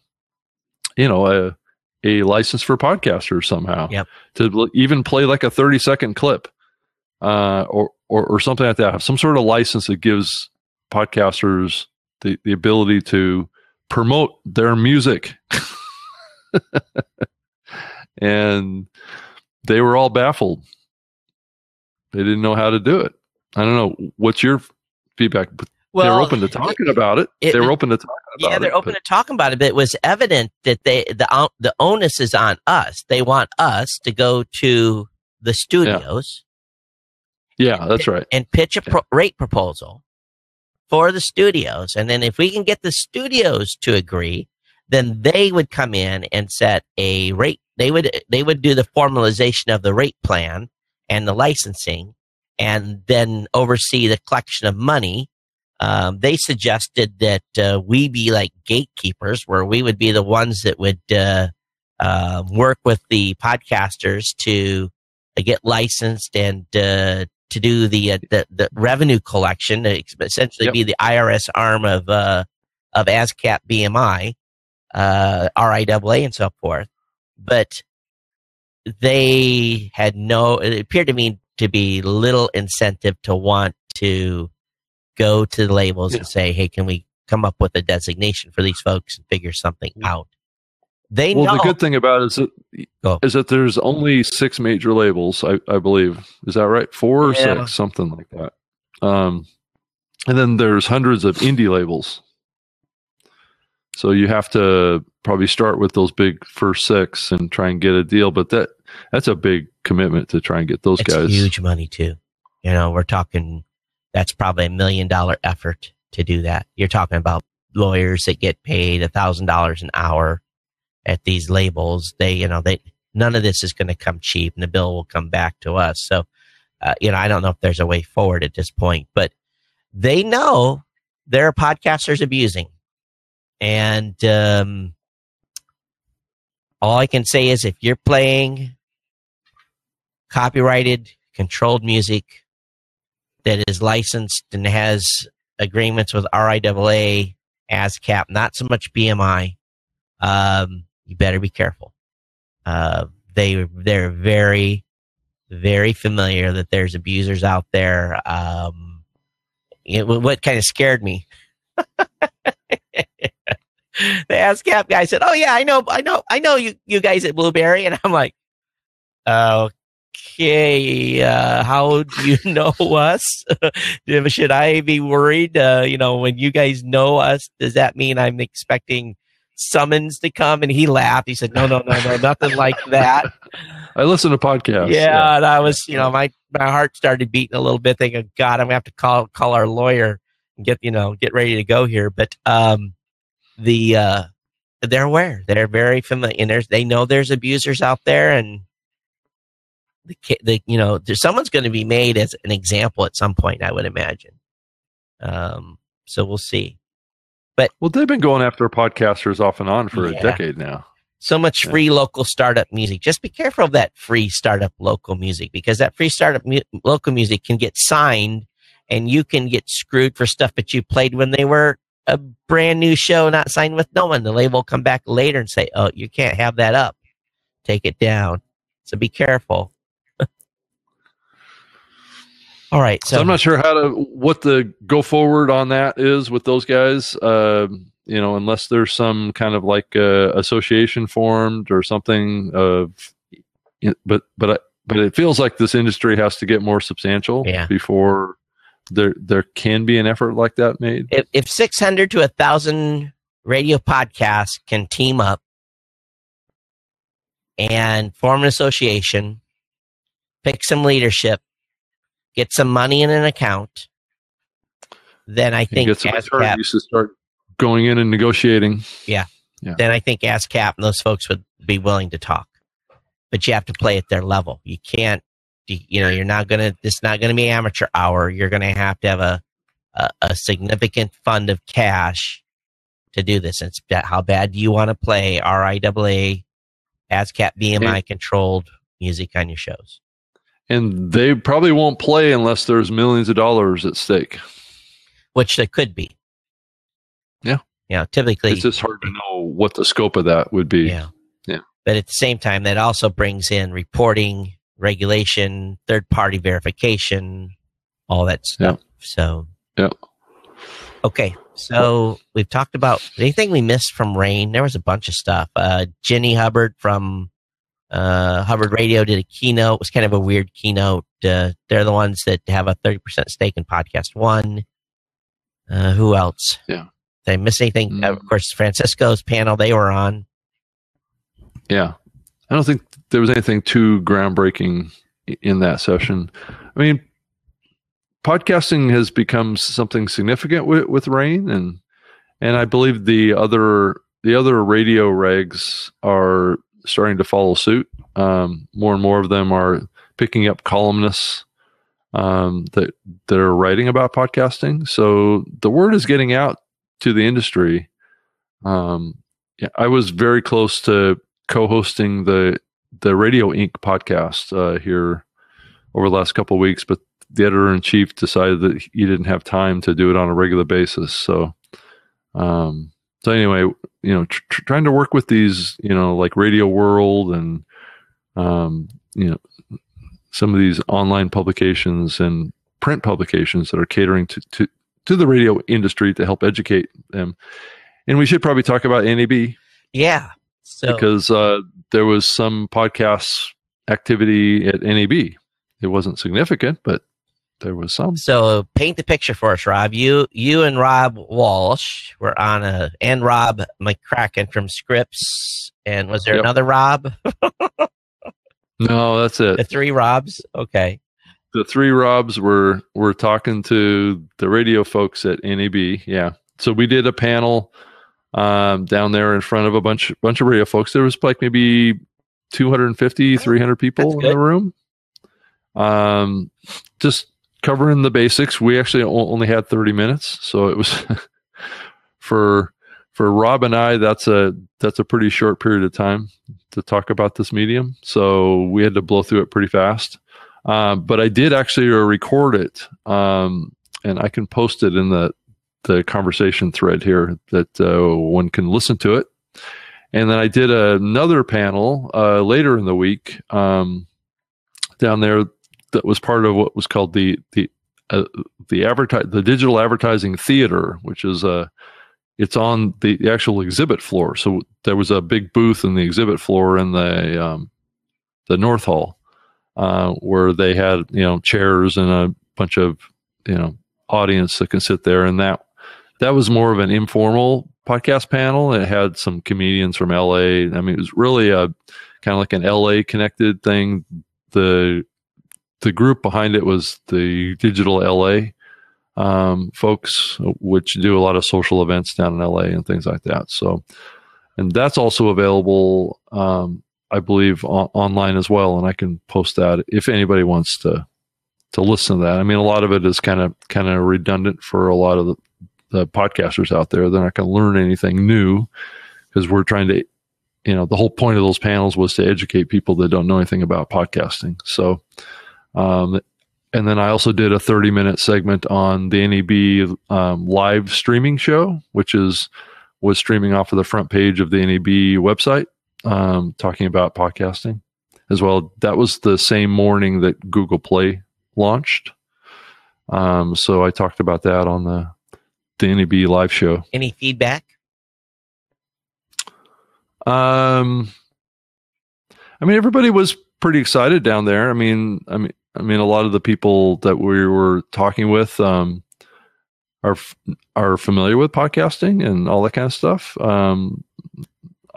you know, a, a license for podcasters somehow yep. to even play like a 30 second clip, uh, or, or, or something like that. Have some sort of license that gives podcasters the, the ability to promote their music. and they were all baffled they didn't know how to do it. I don't know. What's your feedback? Well, they're open to talking it, about it. it. They're open to talking about it. Yeah, they're it, open but. to talking about it. But it was evident that they the uh, the onus is on us. They want us to go to the studios. Yeah, yeah that's right. And pitch a pro- rate proposal for the studios, and then if we can get the studios to agree, then they would come in and set a rate. They would they would do the formalization of the rate plan and the licensing and then oversee the collection of money. Um, they suggested that uh, we be like gatekeepers, where we would be the ones that would uh, uh, work with the podcasters to uh, get licensed and uh, to do the, uh, the, the revenue collection, essentially yep. be the IRS arm of of ASCAP BMI, RIAA, and so forth. But they had no, it appeared to me to be little incentive to want to go to the labels yeah. and say, hey, can we come up with a designation for these folks and figure something out. They well, know. the good thing about it is that is that there's only six major labels, I, I believe. Is that right? Four or Yeah. six, something like that. Um, and then there's hundreds of indie labels. So you have to probably start with those big first six and try and get a deal. But that that's a big commitment to try and get those it's guys. huge money too. You know, we're talking that's probably a million dollar effort to do that. You're talking about lawyers that get paid a thousand dollars an hour at these labels. They, you know, they none of this is going to come cheap, and the bill will come back to us. So, uh, you know, I don't know if there's a way forward at this point, but they know there are podcasters abusing, and um, all I can say is if you're playing copyrighted, controlled music that is licensed and has agreements with RIAA, ASCAP, not so much BMI, um, you better be careful. Uh, they they're very very familiar that there's abusers out there. Um, it, what kind of scared me. the ASCAP guy said, "Oh yeah, I know, I know, I know you you guys at Blubrry," and I'm like, "Okay, uh, how do you know us? Should I be worried? Uh, you know, when you guys know us, does that mean I'm expecting?" summons to come and he laughed he said no no no no nothing like that I listen to podcasts. yeah, and I was, you know, my my heart started beating a little bit, thinking, God, I'm gonna have to call call our lawyer and get you know get ready to go here. But um, the uh, they're aware, they're very familiar, and there's they know there's abusers out there, and the the you know there's someone's going to be made as an example at some point, I would imagine. Um, so we'll see. But well, they've been going after podcasters off and on for Yeah. a decade now. so much Yeah. free local startup music. Just be careful of that free startup local music because that free startup mu- local music can get signed and you can get screwed for stuff that you played when they were a brand new show, not signed with no one. The label will come back later and say, "Oh, you can't have that up. Take it down." So be careful. All right, So, so, I'm not sure how to what the go forward on that is with those guys. Um, you know, unless there's some kind of like uh, association formed or something of, but but I, but it feels like this industry has to get more substantial Yeah. before there there can be an effort like that made. if, if 600 to a 1,000 radio podcasts can team up and form an association, pick some leadership, get some money in an account, then I think get some ASCAP, attorneys to start going in and negotiating. Yeah. Then I think ASCAP and those folks would be willing to talk. But you have to play at their level. You can't, you know, you're not going to, it's not going to be amateur hour. You're going to have to have a, a, a significant fund of cash to do this. It's how bad do you want to play RIAA, ASCAP, BMI controlled music on your shows? And they probably won't play unless there's millions of dollars at stake. Which there could be. Yeah. yeah typically, It's just hard to know what the scope of that would be. Yeah. Yeah. But at the same time, that also brings in reporting, regulation, third party verification, all that stuff. So, Yeah. Okay. So we've talked about anything we missed from Rain. There was a bunch of stuff. Uh, Ginny Hubbard from uh, Hubbard Radio did a keynote. It was kind of a weird keynote. Uh, they're the ones that have a 30% stake in Podcast One. Uh, who else? Yeah. Did I miss anything? Mm. Of course, Francisco's panel they were on. Yeah. I don't think there was anything too groundbreaking in that session. I mean, podcasting has become something significant with, with Rain and and I believe the other the other radio regs are starting to follow suit. Um, more and more of them are picking up columnists um, that that are writing about podcasting. So the word is getting out to the industry. Um, yeah, I was very close to co-hosting the the Radio Ink podcast uh, here over the last couple of weeks, but the editor in chief decided that he didn't have time to do it on a regular basis. So, um, so anyway, you know, tr- tr- trying to work with these, you know, like Radio World and, um, you know, some of these online publications and print publications that are catering to to, to the radio industry to help educate them. And we should probably talk about NAB. Yeah. So. Because uh, there was some podcast activity at NAB. It wasn't significant, but there was some. So paint the picture for us, Rob. You you and Rob Walsh were on a and Rob McCracken from Scripps. And was there yep. another Rob? no, that's it. The three Robs. Okay. The three Robs were were talking to the radio folks at NAB. Yeah. So we did a panel um, down there in front of a bunch bunch of radio folks. There was like maybe 250, 300 people in the room. Um, just covering the basics. We actually only had 30 minutes, so it was for for Rob and I. That's a that's a pretty short period of time to talk about this medium. So we had to blow through it pretty fast. Um, but I did actually record it, um, and I can post it in the the conversation thread here that uh, one can listen to it. And then I did another panel uh, later in the week um, down there that was part of what was called the the uh, the advertise the digital advertising theater, which is a uh, it's on the actual exhibit floor. So there was a big booth in the exhibit floor in the um, the North Hall uh, where they had you know chairs and a bunch of you know audience that can sit there, and that that was more of an informal podcast panel. It had some comedians from LA. I mean, it was really a kind of like an LA connected thing. The the group behind it was the Digital LA um, folks, which do a lot of social events down in LA and things like that. So, and that's also available, um, I believe, online as well. And I can post that if anybody wants to to listen to that. I mean, a lot of it is kind of kind of redundant for a lot of the, the podcasters out there. They're not going to learn anything new because we're trying to, you know, the whole point of those panels was to educate people that don't know anything about podcasting. So, um, and then I also did a 30 minute segment on the NAB um, live streaming show, which is was streaming off of the front page of the NAB website, um, talking about podcasting as well. That was the same morning that Google Play launched. Um, so I talked about that on the the NAB live show. Any feedback? Um, I mean, everybody was pretty excited down there. I mean, I mean, I mean, a lot of the people that we were talking with um, are are familiar with podcasting and all that kind of stuff. Um,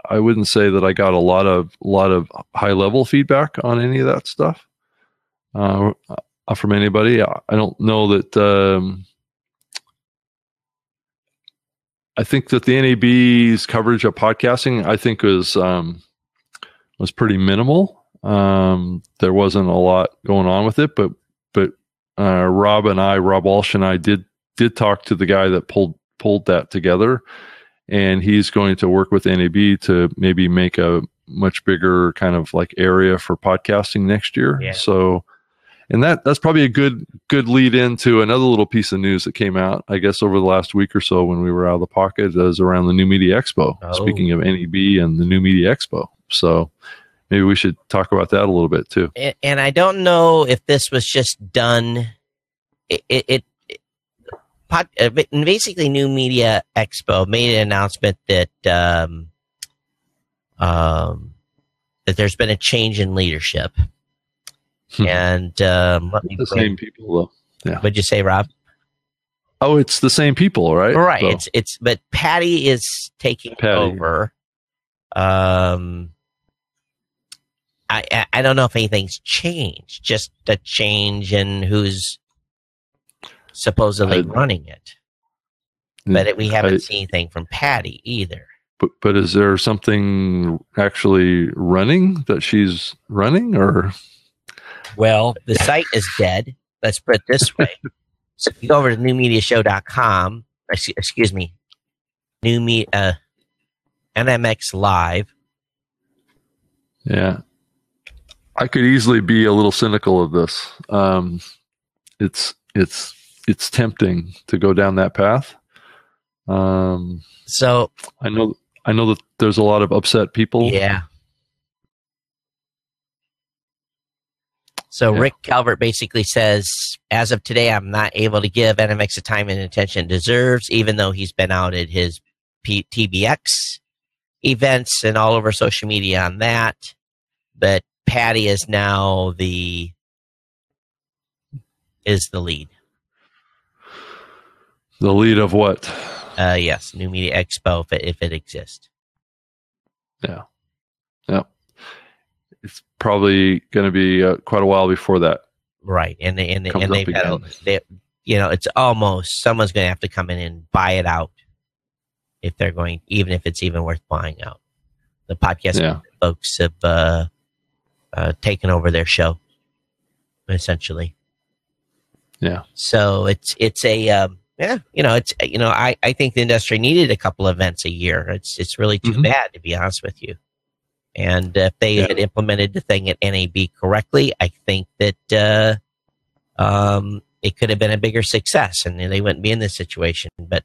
I wouldn't say that I got a lot of lot of high level feedback on any of that stuff uh, from anybody. I don't know that. Um, I think that the NAB's coverage of podcasting, I think, was um, was pretty minimal. Um, there wasn't a lot going on with it, but but uh, Rob and I, Rob Walsh and I, did did talk to the guy that pulled pulled that together, and he's going to work with NAB to maybe make a much bigger kind of like area for podcasting next year. Yeah. So, and that that's probably a good good lead into another little piece of news that came out, I guess, over the last week or so when we were out of the pocket, is around the New Media Expo. Oh. Speaking of NAB and the New Media Expo, so maybe we should talk about that a little bit too. And, and I don't know if this was just done. It, it, it uh, basically New Media Expo made an announcement that um, um, that there's been a change in leadership, hmm. and um, let me the same people though. Yeah. What'd you say, Rob? Oh, it's the same people, right? Right. So. It's it's but Patty is taking Patty. over. Um, I, I don't know if anything's changed. Just a change in who's supposedly I, running it. But it, we haven't I, seen anything from Patty either. But but is there something actually running that she's running or? Well, the site is dead. Let's put it this way. so if you go over to newmediashow.com, excuse me, new me, uh, NMX Live. Yeah. I could easily be a little cynical of this. Um, it's it's it's tempting to go down that path. Um, so I know I know that there's a lot of upset people. Yeah. So Yeah. Rick Calvert basically says, as of today, I'm not able to give NMX the time and attention it deserves, even though he's been out at his P- TBEX events and all over social media on that. But Patty is now the is the lead. The lead of what? Uh, yes, New Media Expo if it, if it exists. Yeah. Yeah. It's probably going to be uh, quite a while before that. Right, and they, and they, and they've a, they, you know, it's almost someone's going to have to come in and buy it out if they're going, even if it's even worth buying out. The podcast Yeah. folks have uh, uh, taken over their show, essentially. Yeah. So it's it's a um, yeah, you know, it's you know, I I think the industry needed a couple events a year. It's it's really too Mhm. bad to be honest with you. And if they Yeah. had implemented the thing at NAB correctly, I think that uh, um, it could have been a bigger success, and they wouldn't be in this situation. But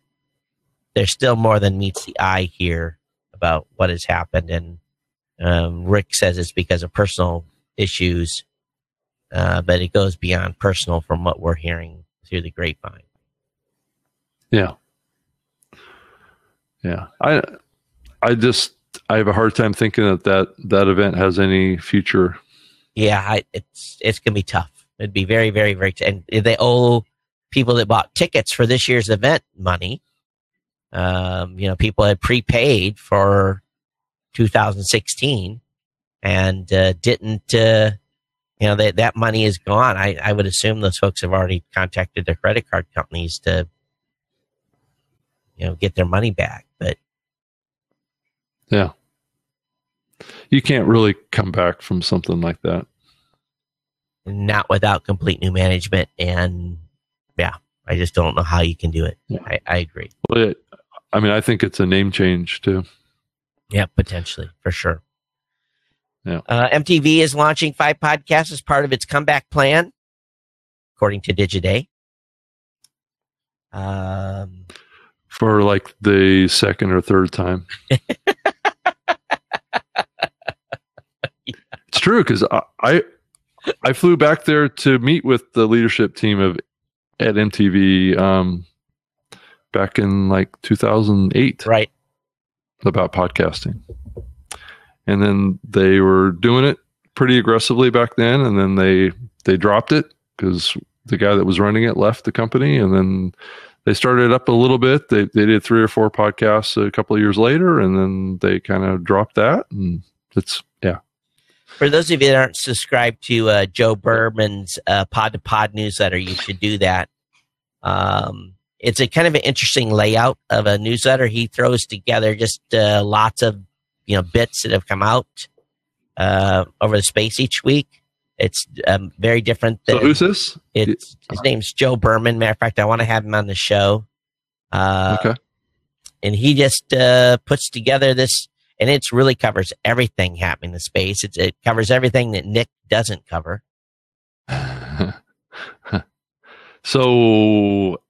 there's still more than meets the eye here about what has happened, and um, Rick says it's because of personal issues, uh, but it goes beyond personal from what we're hearing through the grapevine. Yeah. Yeah. I I just I have a hard time thinking that that, that event has any future. Yeah, I, it's it's gonna be tough. It'd be very, very, very. T- and they owe people that bought tickets for this year's event money. Um, you know, people had prepaid for 2016 and uh, didn't. Uh, you know, that that money is gone. I I would assume those folks have already contacted their credit card companies to, you know, get their money back. But Yeah. You can't really come back from something like that. not without complete new management. And yeah, I just don't know how you can do it. Yeah. I, I agree. Well, it, I mean, I think it's a name change too. Yeah, potentially for sure. Yeah. Uh, MTV is launching five podcasts as part of its comeback plan, according to Digiday. Um, For like the second or third time. it's true because I, I I flew back there to meet with the leadership team of at MTV um, back in like 2008 right. About podcasting. And then they were doing it pretty aggressively back then and then they they dropped it cuz the guy that was running it left the company and then they started up a little bit. They they did 3 or 4 podcasts a couple of years later and then they kind of dropped that and it's yeah. For those of you that aren't subscribed to uh, Joe Berman's uh, Pod to Pod newsletter, you should do that. Um, it's a kind of an interesting layout of a newsletter. He throws together just uh, lots of you know bits that have come out uh, over the space each week. It's um, very different. So Than, who's this? it's his name's Joe Berman. Matter of fact, I want to have him on the show. Uh, Okay. and he just uh, puts together this, and it's really covers everything happening in space. It's, it covers everything that Nick doesn't cover. so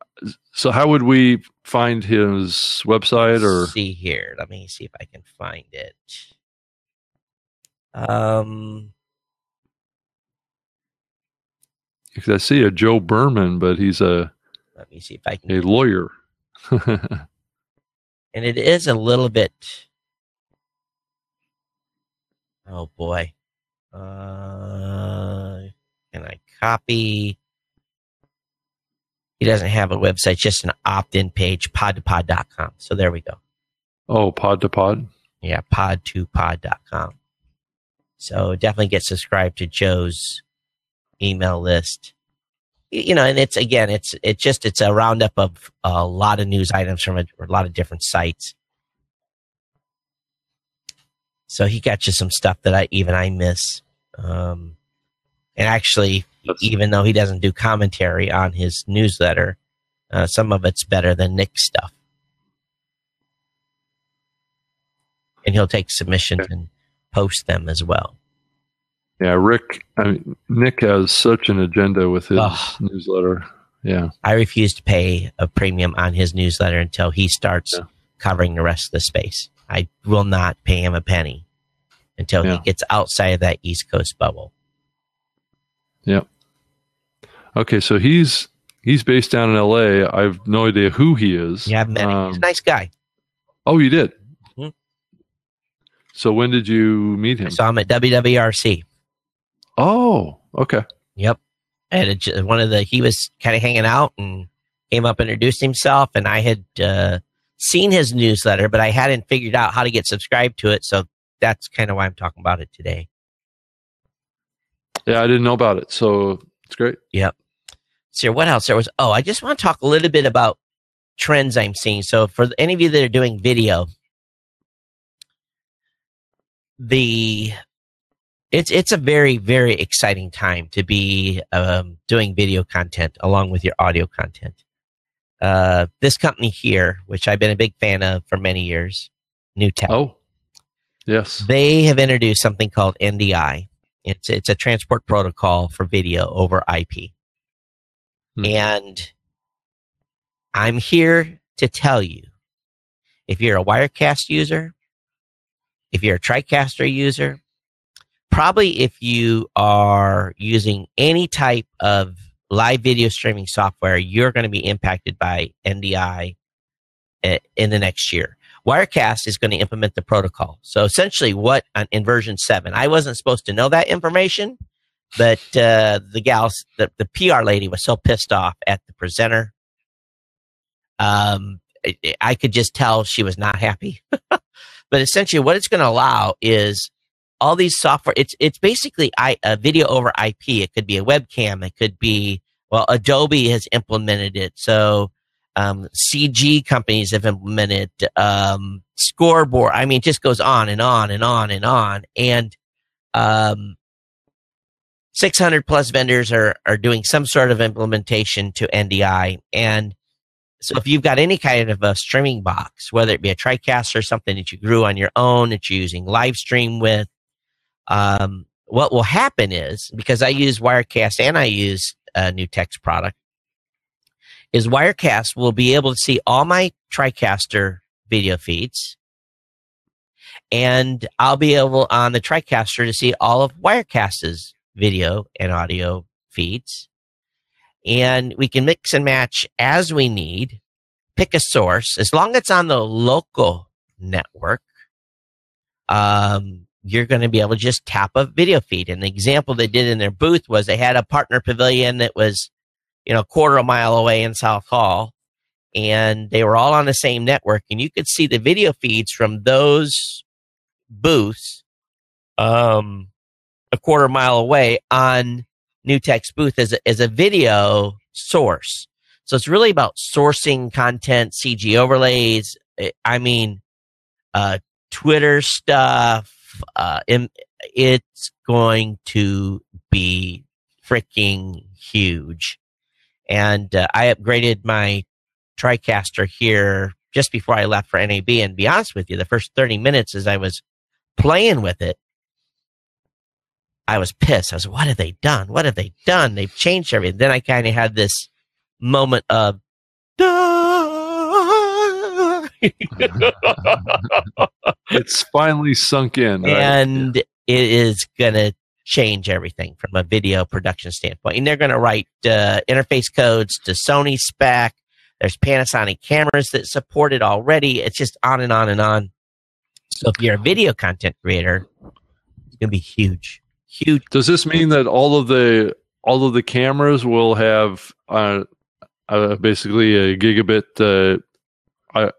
so how would we find his website or Let's see here. Let me see if I can find it. Um, because I see a Joe Berman, but he's a, let me see if I can. a lawyer. and it is a little bit. Oh boy. Uh, can I copy? He doesn't have a website, just an opt-in page, pod2pod.com. So there we go. oh, pod to pod. Yeah, pod2pod.com. So definitely get subscribed to Joe's email list. You know, and it's again, it's it's just it's a roundup of a lot of news items from a, a lot of different sites. So he got you some stuff that I even I miss. Um, and actually, even though he doesn't do commentary on his newsletter, uh, some of it's better than Nick's stuff. And he'll take submissions Okay. and post them as well. Yeah, Rick. I mean, Nick has such an agenda with his newsletter. Yeah, I refuse to pay a premium on his newsletter until he starts Yeah. covering the rest of the space. I will not pay him a penny until Yeah. he gets outside of that East Coast bubble. Yep. Okay, so he's he's based down in L.A. I have no idea who he is. Yeah, I've met him. Um, He's a nice guy. Oh, you did. Mhm. So when did you meet him? I saw him at WWRS. Oh, okay. Yep. And it, ju- one of the he was kind of hanging out and came up introduced himself, and I had uh, seen his newsletter, but I hadn't figured out how to get subscribed to it. So that's kind of why I'm talking about it today. Yeah, I didn't know about it, so it's great. So what else there was? Oh, I just want to talk a little bit about trends I'm seeing. So for any of you that are doing video, the it's it's a very very exciting time to be um, doing video content along with your audio content. Uh, this company here, which I've been a big fan of for many years, NewTek, Oh, yes. they have introduced something called NDI. It's it's a transport protocol for video over IP. Hmm. And I'm here to tell you if you're a Wirecast user, if you're a TriCaster user, probably if you are using any type of live video streaming software, you're going to be impacted by NDI uh, in the next year. Wirecast is going to implement the protocol. So essentially, what in version seven, I wasn't supposed to know that information, but uh, the gals, the, the PR lady was so pissed off at the presenter. Um, I, I could just tell she was not happy. but essentially, what it's going to allow is all these software. It's it's basically I, a video over IP. It could be a webcam. It could be well, Adobe has implemented it. So um, CG companies have implemented um, scoreboard. I mean, it just goes on and on and on and on. And um, 600 plus vendors are are doing some sort of implementation to NDI. And so, if you've got any kind of a streaming box, whether it be a TriCaster or something that you grew on your own that you're using live stream with, um, what will happen is because I use Wirecast and I use a NewTek's product is Wirecast will be able to see all my TriCaster video feeds. And I'll be able on the TriCaster to see all of Wirecast's video and audio feeds. And we can mix and match as we need, pick a source. As long as it's on the local network, um, you're going to be able to just tap a video feed. And the example they did in their booth was they had a partner pavilion that was you know, a quarter of a mile away in South Hall. And they were all on the same network. And you could see the video feeds from those booths um, a quarter mile away on New NewTek's booth as a, as a video source. So it's really about sourcing content, CG overlays. eh, I mean, uh, Twitter stuff. Uh, it's going to be freaking huge and uh, I upgraded my TriCaster here just before I left for NAB. And be honest with you, the first 30 minutes as I was playing with it, I was pissed. I was, what have they done? What have they done? They've changed everything. Then I kind of had this moment of, it's finally sunk in. right? and it is going to change everything from a video production standpoint. And they're going to write uh, interface codes to Sony spec. There's Panasonic cameras that support it already. It's just on and on and on. So if you're a video content creator, it's going to be huge, huge. Does this mean that all of the all of the cameras will have uh, uh, basically a gigabit uh, uh,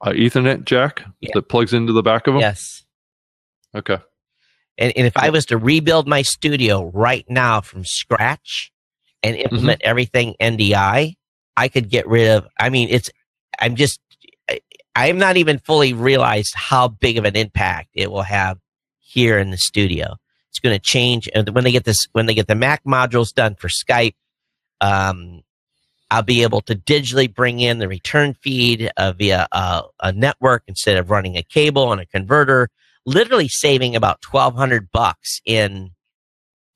uh, Ethernet jack Yeah. that plugs into the back of them? Yes. Okay. And, and if I was to rebuild my studio right now from scratch and implement everything NDI, I could get rid of. I mean, it's. I'm just. I, I'm not even fully realized how big of an impact it will have here in the studio. It's going to change, and when they get this, when they get the Mac modules done for Skype, um, I'll be able to digitally bring in the return feed uh, via a, a network instead of running a cable and a converter literally saving about 1200 bucks in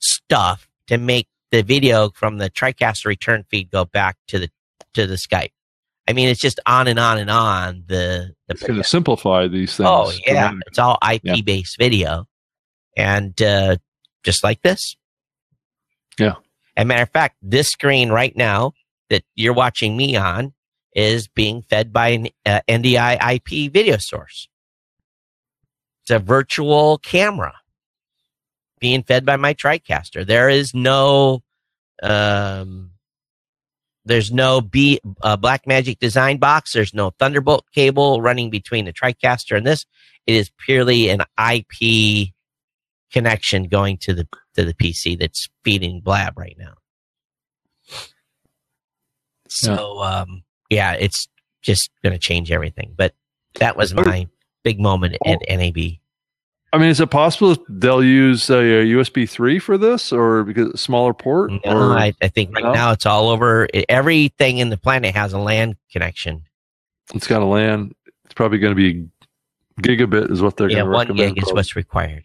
stuff to make the video from the TriCaster return feed go back to the to the Skype. I mean, it's just on and on and on. The the It's going to simplify these things. oh yeah, it's all IP based video, and uh, just like this. Yeah. As a matter of fact, this screen right now that you're watching me on is being fed by an uh, NDI IP video source. It's a virtual camera being fed by my TriCaster. There is no, um, there's no B uh, Blackmagic design box. There's no Thunderbolt cable running between the TriCaster and this. It is purely an IP connection going to the to the PC that's feeding Blab right now. So yeah, um, yeah it's just going to change everything. But that was my big moment at NAB. I mean, is it possible they'll use a, a USB three for this, or because smaller port? No, or, I, I, think right no? now it's all over. Everything in the planet has a LAN connection. It's got a LAN. It's probably going to be gigabit, is what they're yeah, going to recommend. one gig is what's required.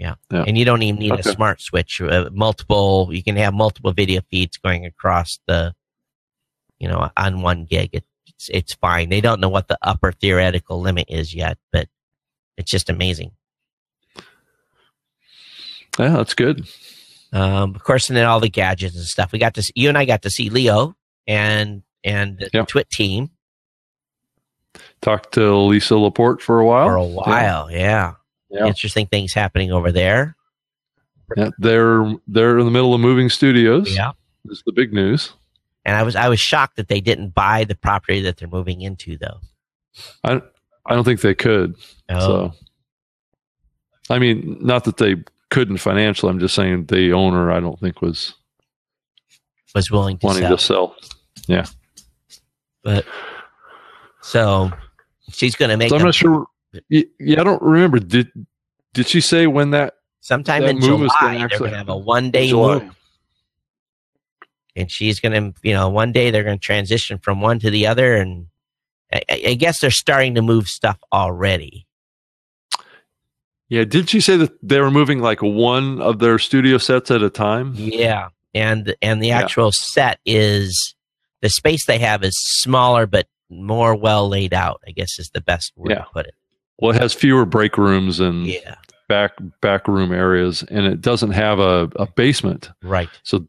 Yeah. yeah, and you don't even need okay. a smart switch. Uh, multiple, you can have multiple video feeds going across the, you know, on one gig. It, it's it's fine. They don't know what the upper theoretical limit is yet, but it's just amazing. Yeah, that's good. Um, of course, and then all the gadgets and stuff. We got to see, you and I got to see Leo and and the yeah. TWiT team. Talked to Lisa Laporte for a while. For a while, yeah. yeah. Interesting things happening over there. Yeah, they're they're in the middle of moving studios. Yeah, is the big news. And I was I was shocked that they didn't buy the property that they're moving into, though. I I don't think they could. Oh. So, I mean, not that they couldn't financially. I'm just saying the owner, I don't think was was willing to wanting sell. to sell. Yeah, but so she's going to make. So I'm not sure. Yeah, I don't remember. Did did she say when that? Sometime that in July, gonna they're going to have a one day move. And she's going to, you know, one day they're going to transition from one to the other. And I, I guess they're starting to move stuff already. Yeah, did she say that they were moving like one of their studio sets at a time? Yeah, and and the actual yeah. set is the space they have is smaller but more well laid out. I guess is the best way yeah. to put it. Well, it has fewer break rooms and yeah. back back room areas, and it doesn't have a, a basement. Right. So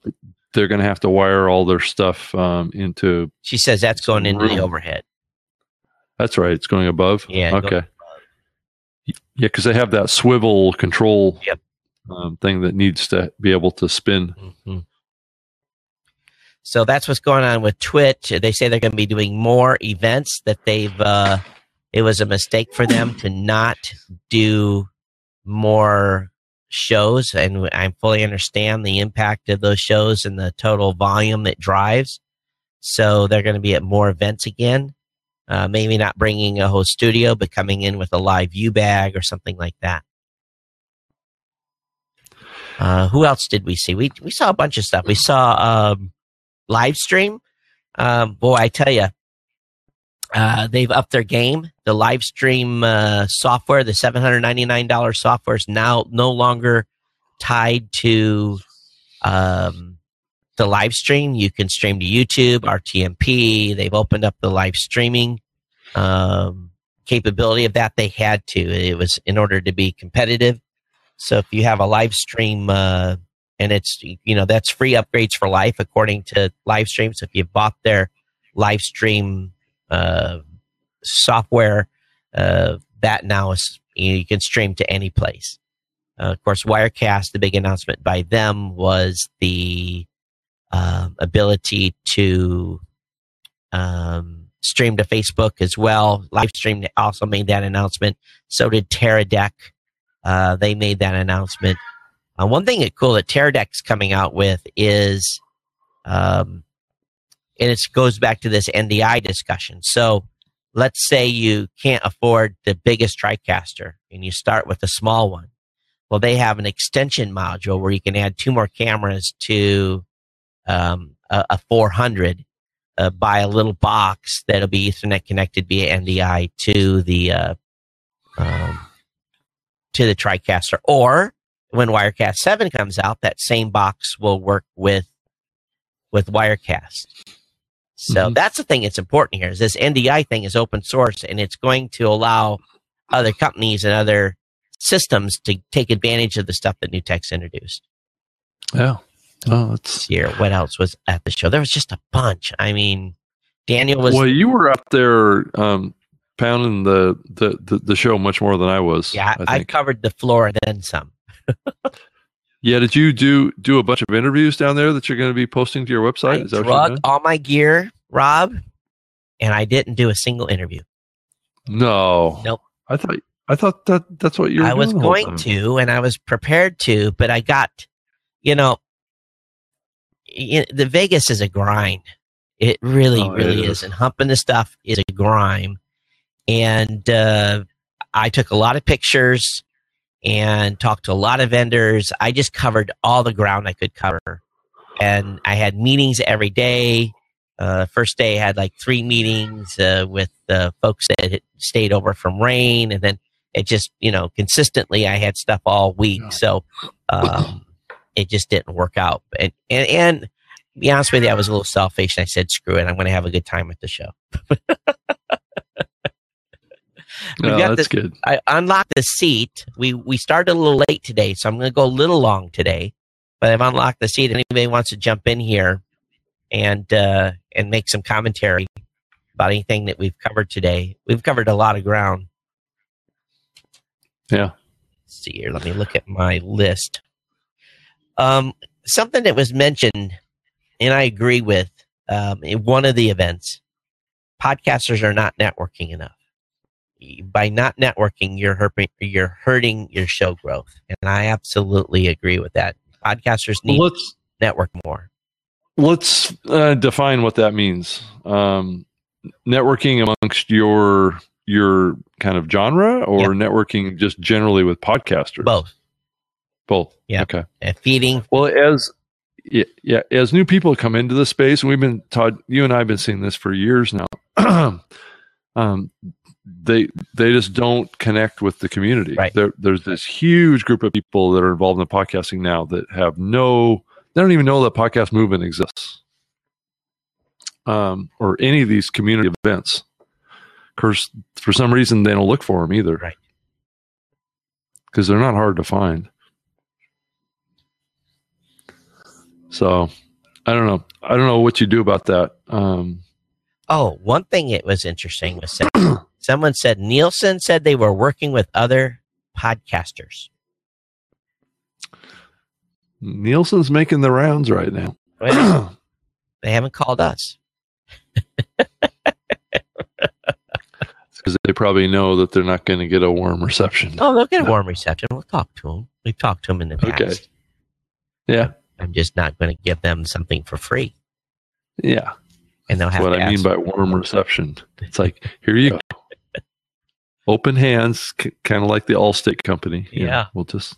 they're going to have to wire all their stuff um, into. She says that's going into room. the overhead. That's right. It's going above. Yeah. Okay. Yeah, because they have that swivel control yep. um, thing that needs to be able to spin. Mm-hmm. So that's what's going on with TWiT. They say they're going to be doing more events. That they've uh, it was a mistake for them to not do more shows, and I fully understand the impact of those shows and the total volume it drives. So they're going to be at more events again. Uh, maybe not bringing a whole studio, but coming in with a LiveU bag or something like that. Uh, who else did we see? We we saw a bunch of stuff. We saw um, Livestream. Um, boy, I tell you, uh, they've upped their game. The Livestream uh, software, the seven hundred ninety nine dollars software, is now no longer tied to um, the Livestream. You can stream to YouTube, RTMP. They've opened up the live streaming um, capability of that. They had to. It was in order to be competitive. So if you have a Livestream, uh, and it's you know that's free upgrades for life according to Livestream. So if you bought their Livestream uh, software, uh, that now is you, can stream to any place. Uh, of course, Wirecast, the big announcement by them was the uh, ability to um, stream to Facebook as well. Livestream also made that announcement. So did Teradek. Uh, they made that announcement. Uh, one thing that cool that Teradek's coming out with is, um, and it goes back to this NDI discussion. So let's say you can't afford the biggest TriCaster and you start with a small one. Well, they have an extension module where you can add two more cameras to um, a, a 400 uh, buy a little box that'll be Ethernet connected via NDI to the uh, um, to the TriCaster. Or when Wirecast Seven comes out, that same box will work with with Wirecast. So mm-hmm. that's the thing that's important here. Is this NDI thing is open source and it's going to allow other companies and other systems to take advantage of the stuff that NewTek's introduced. Yeah. Oh, that's here. What else was at the show? There was just a bunch. I mean, Daniel was. well. You were up there um, pounding the, the the the show much more than I was. yeah, I I, covered the floor and then some. yeah. Did you do do a bunch of interviews down there that you're going to be posting to your website? I Is all my gear, Rob, and I didn't do a single interview. No. Nope. I thought I thought that that's what you were I was going to, and I was prepared to, but I got, you know, the Vegas is a grind. It really, Oh, really is. is. And humping the stuff is a grind. And uh, I took a lot of pictures and talked to a lot of vendors. I just covered all the ground I could cover. And I had meetings every day. Uh, first day, I had like three meetings uh, with the folks that had stayed over from RAIN. And then it just, you know, consistently, I had stuff all week. So um, it just didn't work out. And, and, and to be honest with you, I was a little selfish. And I said, screw it. I'm going to have a good time at the show. We've No, got that's good. I unlocked the seat. We we started a little late today, so I'm going to go a little long today. But I've unlocked the seat. Anybody wants to jump in here and uh, and make some commentary about anything that we've covered today? We've covered a lot of ground. Yeah. Let's see here. Let me look at my list. Um, something that was mentioned, and I agree with um, in one of the events. Podcasters are not networking enough. By not networking, you're hurting, you're hurting your show growth, and I absolutely agree with that. Podcasters need let's to network more. let's uh, define what that means. Um, networking amongst your your kind of genre, or Yep. networking just generally with podcasters. Both, Both. Yeah. Okay. Uh, feeding. Well, as yeah, yeah, as new people come into the space, and we've been Todd, you and I have been seeing this for years now. um, they they just don't connect with the community. Right. There, there's this huge group of people that are involved in the podcasting now that have no, they don't even know that podcast movement exists, um, or any of these community events. Of course, for some reason, they don't look for them either, Right. Because they're not hard to find. So, I don't know. I don't know what you do about that. Um, Oh, one thing it was interesting was someone said Nielsen said they were working with other podcasters. Nielsen's making the rounds right now. Well, they haven't called us. because they probably know that they're not going to get a warm reception. Oh, they'll get a warm reception. We'll talk to them. We've talked to them in the past. Okay. Yeah, I'm just not going to give them something for free, yeah. and they'll That's have what I mean by warm reception. It's like here you go, open hands, c- kind of like the Allstate company. You know, Yeah. we'll just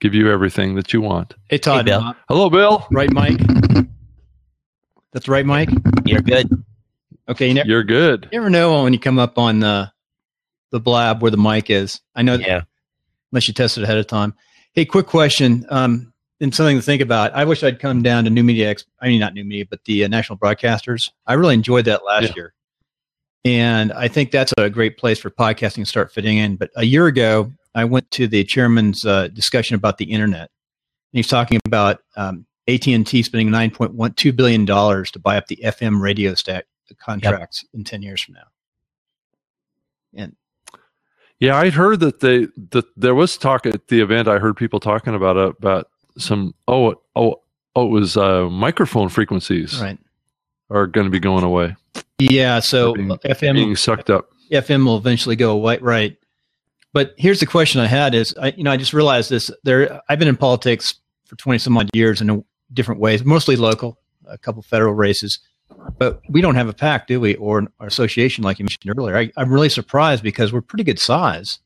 give you everything that you want. Hey, Todd. Bill. uh, Hello, Bill. right, Mike? That's right, Mike? You're good. Okay, you never, You're good. you never know when you come up on the, the blab where the mic is. I know, Yeah. unless you test it ahead of time. Hey, quick question. Um, and something to think about. I wish I'd come down to New Media, Ex- I mean, not New Media, but the uh, National Broadcasters. I really enjoyed that last Yeah. year. And I think that's a great place for podcasting to start fitting in. But a year ago, I went to the chairman's uh, discussion about the internet. And he's talking about um, AT&T spending $9.12 billion to buy up the FM radio stat contracts in 10 years from now. And Yeah, I'd heard that they that there was talk at the event. I heard people talking about uh, about some oh oh oh it was uh, microphone frequencies right. Are going to be going away, Yeah, so Being- FM being sucked up. FM will eventually go away, right? But here's the question I had: Is I, you know, I just realized this. There, I've been in politics for twenty some odd years in different ways, mostly local, a couple federal races, but we don't have a pack, do we, or an association like you mentioned earlier? I, I'm really surprised because we're pretty good size,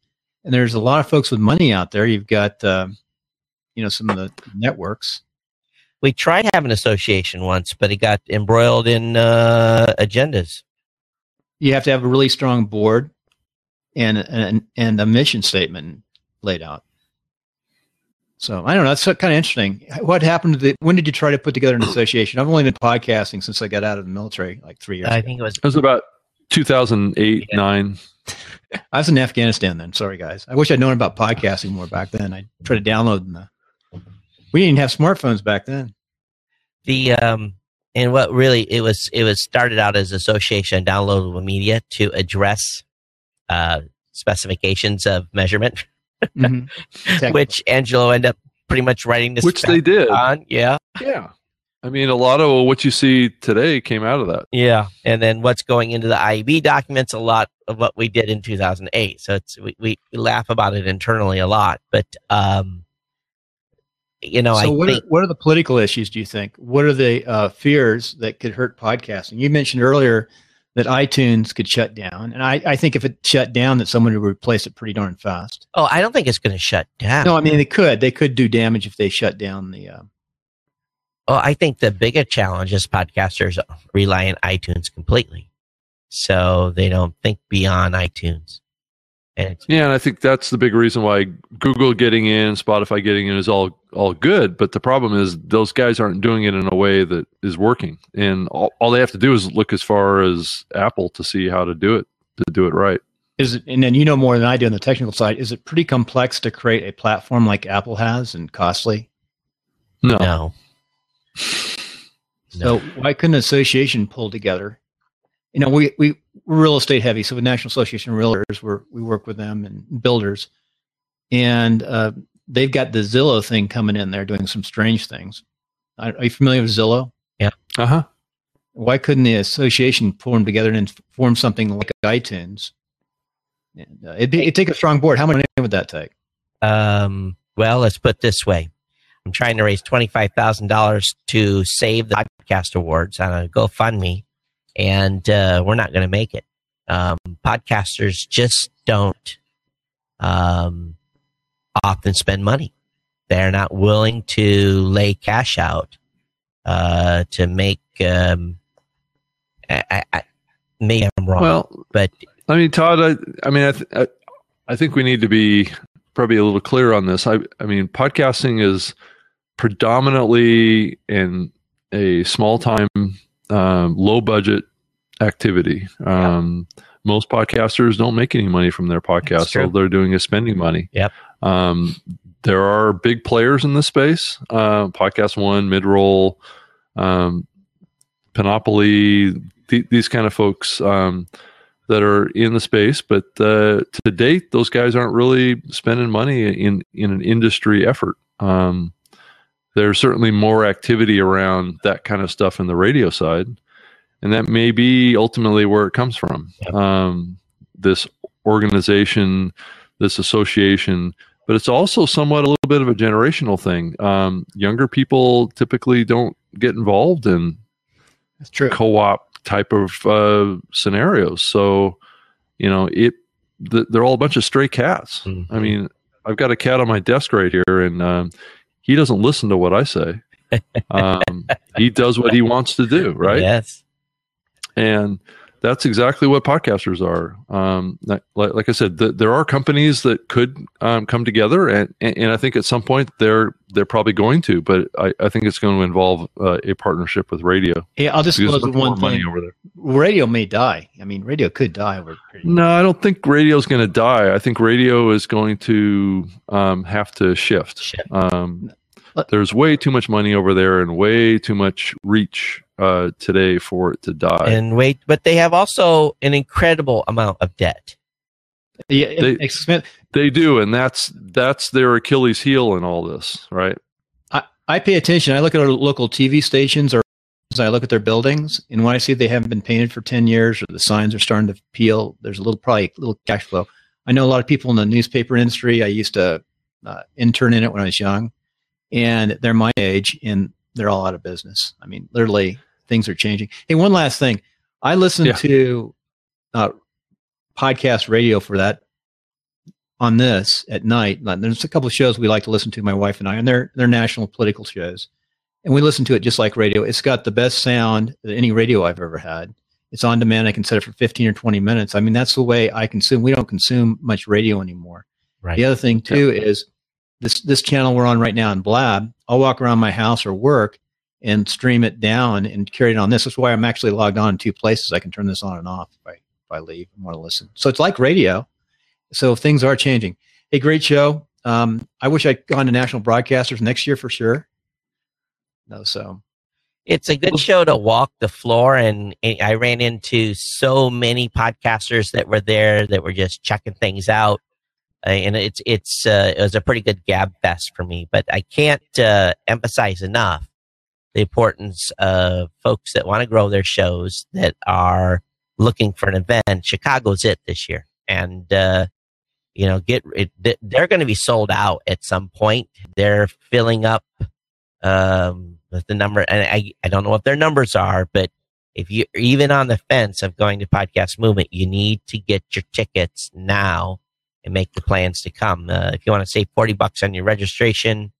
and there's a lot of folks with money out there. You've got, um, you know, some of the networks. We tried having an association once, but it got embroiled in uh, agendas. You have to have a really strong board and and and a mission statement laid out. So I don't know. That's kind of interesting. What happened to the? When did you try to put together an association? I've only been podcasting since I got out of the military, like three years. I ago. think it was It was about 2008 Yeah. nine. I was in Afghanistan then. Sorry, guys. I wish I'd known about podcasting more back then. I tried to download them. We didn't have smartphones back then. the um, and what really it was it was started out as Association Downloadable Media to address uh, specifications of measurement, mm-hmm. which Angelo ended up pretty much writing this. Which they did on, yeah, yeah. I mean, a lot of what you see today came out of that. Yeah, and then what's going into the IAB documents, a lot of what we did in 2008. So it's we, we, laugh about it internally a lot, but um, you know, so I what think, are, what are the political issues? Do you think? What are the uh, fears that could hurt podcasting? You mentioned earlier that iTunes could shut down, and I, I think if it shut down, that someone would replace it pretty darn fast. Oh, I don't think it's going to shut down. No, I mean they could. They could do damage if they shut down the. Uh, well, I think the bigger challenge is podcasters rely on iTunes completely, so they don't think beyond iTunes. And yeah, and I think that's the big reason why Google getting in, Spotify getting in is all all good. But the problem is those guys aren't doing it in a way that is working, and all, all they have to do is look as far as Apple to see how to do it to do it right. Is it, and then you know more than I do on the technical side. Is it pretty complex to create a platform like Apple has and costly? No. No. So why couldn't an association pull together? You know, we we we're real estate heavy, so the National Association of Realtors, we we work with them and builders, and uh, they've got the Zillow thing coming in there, doing some strange things. Are, are you familiar with Zillow? Yeah. Uh huh. Why couldn't the association pull them together and form something like iTunes? And, uh, it'd, be, it'd take a strong board. How much money would that take? Um, well, let's put this way. I'm trying to raise $25,000 to save the podcast awards on a GoFundMe, and uh, we're not going to make it. Um, podcasters just don't um, often spend money. They're not willing to lay cash out uh, to make. Um, I, I, maybe I'm wrong. Well, but I mean, Todd, I, I mean, I, th- I, I think we need to be probably a little clear on this. I, I mean, podcasting is predominantly in a small time, um, low budget activity. Um, yeah. Most podcasters don't make any money from their podcast. All they're doing is spending money. Yep. Um, there are big players in this space. Uh, Podcast One, Midroll, um, Panoply, th- these kind of folks um, that are in the space. But uh, to date, those guys aren't really spending money in in an industry effort. Um, there's certainly more activity around that kind of stuff in the radio side, and that may be ultimately where it comes from. Um, this organization, this association, but it's also somewhat a little bit of a generational thing. Um, younger people typically don't get involved in That's true. co-op type of uh, scenarios. So, you know, it they're all a bunch of stray cats. Mm-hmm. I mean, I've got a cat on my desk right here, and um, he doesn't listen to what I say. Um, he does what he wants to do, right? Yes. And that's exactly what podcasters are. Um, like, like, I said, the, there are companies that could um, come together, and, and I think at some point they're they're probably going to. But I, I think it's going to involve uh, a partnership with radio. Yeah, I'll just close with one thing. over there. Radio may die. I mean, radio could die over. No, I don't think radio is going to die. I think radio is going to um, have to shift. shift. Um, there's way too much money over there and way too much reach uh, today for it to die. And wait, but they have also an incredible amount of debt. Yeah, they, they do, and that's that's their Achilles heel in all this, right? I, I pay attention. I look at our local TV stations, or I look at their buildings, and when I see they haven't been painted for ten years, or the signs are starting to peel, there's a little probably a little cash flow. I know a lot of people in the newspaper industry. I used to uh, intern in it when I was young, and they're my age, and they're all out of business. I mean, literally, things are changing. Hey, one last thing. I listen yeah. to uh, podcast radio for that on this at night. There's a couple of shows we like to listen to, my wife and I, and they're they're national political shows, and we listen to it just like radio. It's got the best sound that any radio I've ever had. It's on demand. I can set it for 15 or 20 minutes. I mean, that's the way I consume. We don't consume much radio anymore. Right. The other thing too yeah. is this this channel we're on right now in Blab. I'll walk around my house or work and stream it down and carry it on this. That's why I'm actually logged on in two places. I can turn this on and off if I, if I leave and want to listen. So it's like radio. So things are changing. A great show. Um, I wish I'd gone to national broadcasters next year for sure. No, so it's a good show to walk the floor and, and i ran into so many podcasters that were there that were just checking things out and it's it's uh, it was a pretty good gab fest for me but i can't uh, emphasize enough the importance of folks that want to grow their shows that are looking for an event. Chicago's it this year and uh, you know get it, they're going to be sold out at some point. They're filling up um, with the number and I, I don't know what their numbers are but if you're even on the fence of going to podcast movement you need to get your tickets now and make the plans to come uh, if you want to save 40 bucks on your registration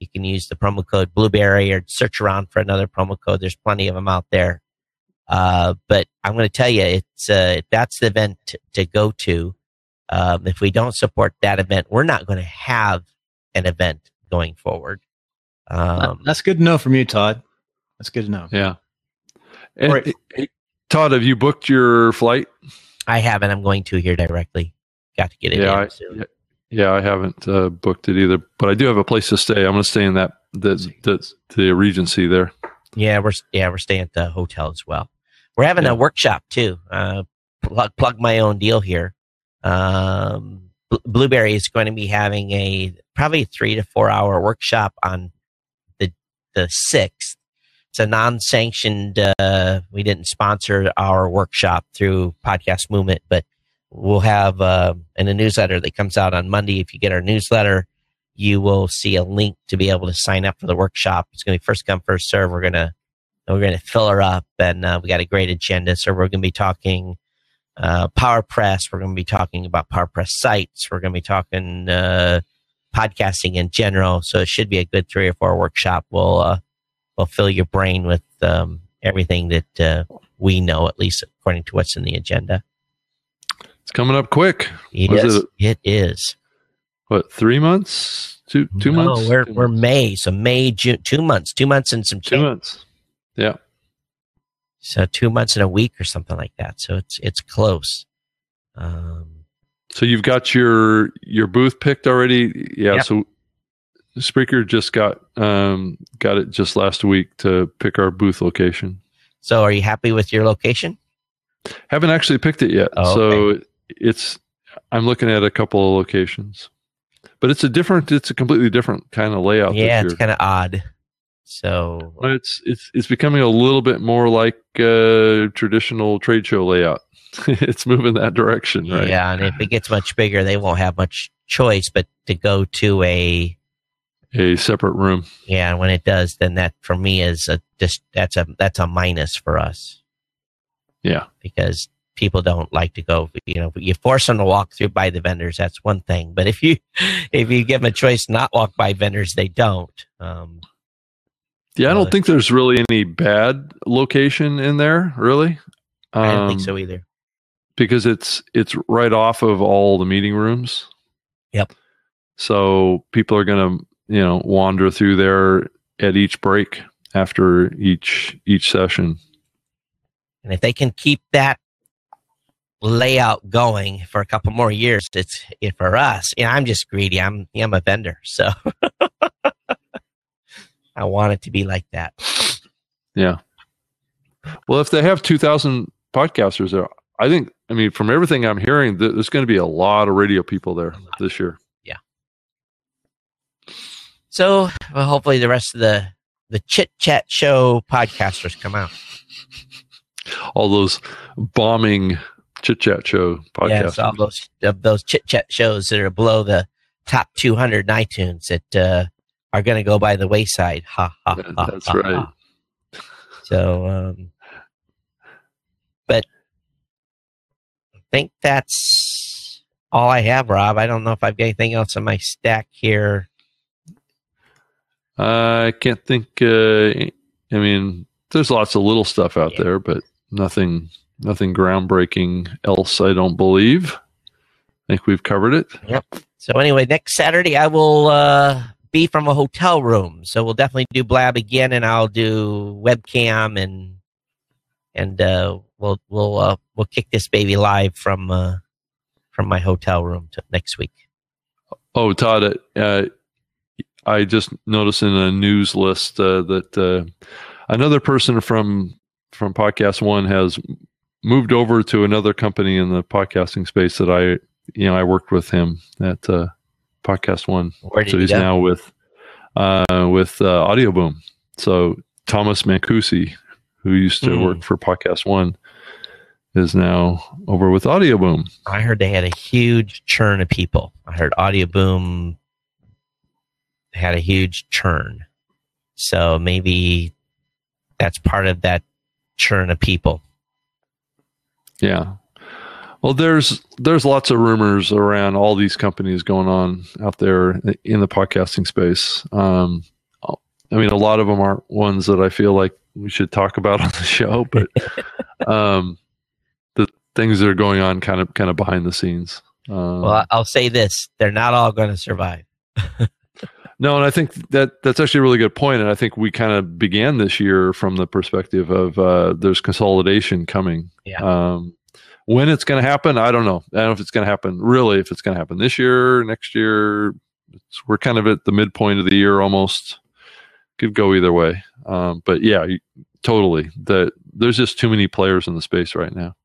you can use the promo code Blubrry or search around for another promo code there's plenty of them out there uh, but i'm going to tell you it's uh, that's the event to, to go to um, if we don't support that event, we're not going to have an event going forward. Um, That's good to know from you, Todd. That's good to know. Yeah. And, right. Todd, have you booked your flight? I haven't. I'm going to here directly. Got to get it. Yeah, I, yeah, I haven't uh, booked it either, but I do have a place to stay. I'm going to stay in that the, the the Regency there. Yeah, we're yeah we're staying at the hotel as well. We're having yeah. a workshop too. Uh, plug plug my own deal here. Um, Blubrry is going to be having a probably three to four hour workshop on the the sixth. It's a non-sanctioned. Uh, we didn't sponsor our workshop through Podcast Movement, but we'll have uh, in a newsletter that comes out on Monday. If you get our newsletter, you will see a link to be able to sign up for the workshop. It's going to be first come first serve. We're gonna we're gonna fill her up, and uh, we got a great agenda. So we're going to be talking uh, PowerPress. We're going to be talking about PowerPress sites. We're going to be talking uh, podcasting in general. So it should be a good three or four workshop. We'll uh, we'll fill your brain with um, everything that uh, we know, at least according to what's in the agenda. It's coming up quick. Yes, it? it is. What three months? Two two no, months? We're we're May, so May June. Two months. Two months and some. Two months. Yeah. So two months and a week or something like that. So it's it's close. Um, so you've got your your booth picked already. Yeah. Yep. So Spreaker just got um, got it just last week to pick our booth location. So are you happy with your location? Haven't actually picked it yet. Oh, okay. It's I'm looking at a couple of locations, but it's a different. It's a completely different kind of layout. Yeah, it's kind of odd. So it's it's it's becoming a little bit more like a traditional trade show layout. it's moving that direction, right? Yeah, and if it gets much bigger, they won't have much choice but to go to a a separate room. Yeah, and when it does, then that for me is a just that's a that's a minus for us. Yeah, because people don't like to go. You know, you force them to walk through by the vendors. That's one thing. But if you if you give them a choice not walk by vendors, they don't. Um, yeah, I don't think there's really any bad location in there, really. Um, I don't think so either. Because it's it's right off of all the meeting rooms. Yep. So people are going to, you know, wander through there at each break after each each session. And if they can keep that layout going for a couple more years, it's it, for us. Know, I'm just greedy. I'm I'm a vendor, so I want it to be like that. Yeah. Well, if they have 2,000 podcasters there, I think, I mean, from everything I'm hearing, there's going to be a lot of radio people there this year. Yeah. So, well, hopefully the rest of the, the chit chat show podcasters come out. All those bombing chit chat show podcasts. Yes, all those, of those chit chat shows that are below the top 200 in iTunes that, uh, are going to go by the wayside. Ha ha. ha That's ha, right. Ha. So, um, but I think that's all I have, Rob. I don't know if I've got anything else in my stack here. I can't think. Uh, I mean, there's lots of little stuff out yeah. there, but nothing, nothing groundbreaking else. I don't believe. I think we've covered it. Yep. So anyway, next Saturday I will uh, be from a hotel room. So we'll definitely do Blab again, and I'll do webcam and and uh, we'll we'll uh, we'll kick this baby live from uh, from my hotel room next week. Oh, Todd, uh, I just noticed in a news list uh, that uh, another person from from podcast one has moved over to another company in the podcasting space that I you know I worked with him at uh, podcast one. So he's go? now with uh, with uh, Audio Boom. So Thomas Mancusi, who used to Hmm. work for Podcast One, is now over with Audio Boom. I heard they had a huge churn of people. I heard Audio Boom had a huge churn. So maybe that's part of that churn of people. Yeah. Well, there's there's lots of rumors around all these companies going on out there in the podcasting space. Um, I mean, a lot of them aren't ones that I feel like we should talk about on the show, but um, the things that are going on kind of kind of behind the scenes. Um, Well, I'll say this they're not all going to survive. No, and I think that that's actually a really good point. And I think we kind of began this year from the perspective of uh, there's consolidation coming. Yeah. Um, when it's going to happen, I don't know. I don't know if it's going to happen. Really, if it's going to happen this year, next year, it's, we're kind of at the midpoint of the year almost. Could go either way. Um, but yeah, totally. That there's just too many players in the space right now.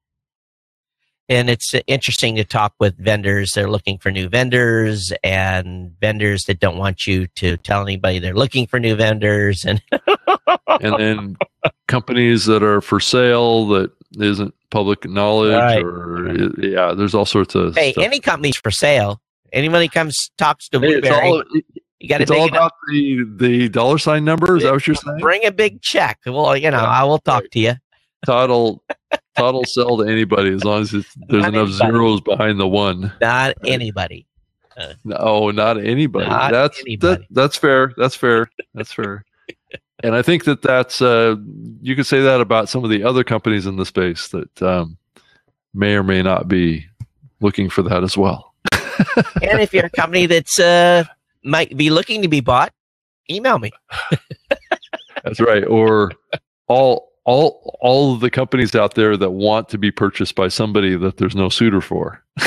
And it's interesting to talk with vendors. They're looking for new vendors and vendors that don't want you to tell anybody they're looking for new vendors. And and then companies that are for sale that isn't public knowledge Right. or yeah there's all sorts of hey, stuff. any company's for sale. Anybody comes talks to Hey, it's Blubrry, all, you got to it's all make it up. about the the dollar sign number is that what you're saying Bring a big check. Well, you know, Yeah. I will talk to you. Todd will todd will sell to anybody as long as it's, there's Not enough anybody. zeros behind the one Not anybody. no not anybody Not that's anybody. That, that's fair that's fair that's fair and i think that that's uh you could say that about some of the other companies in the space that um may or may not be looking for that as well and if you're a company that's uh, might be looking to be bought, email me. That's right. Or all all all of the companies out there that want to be purchased by somebody that there's no suitor for.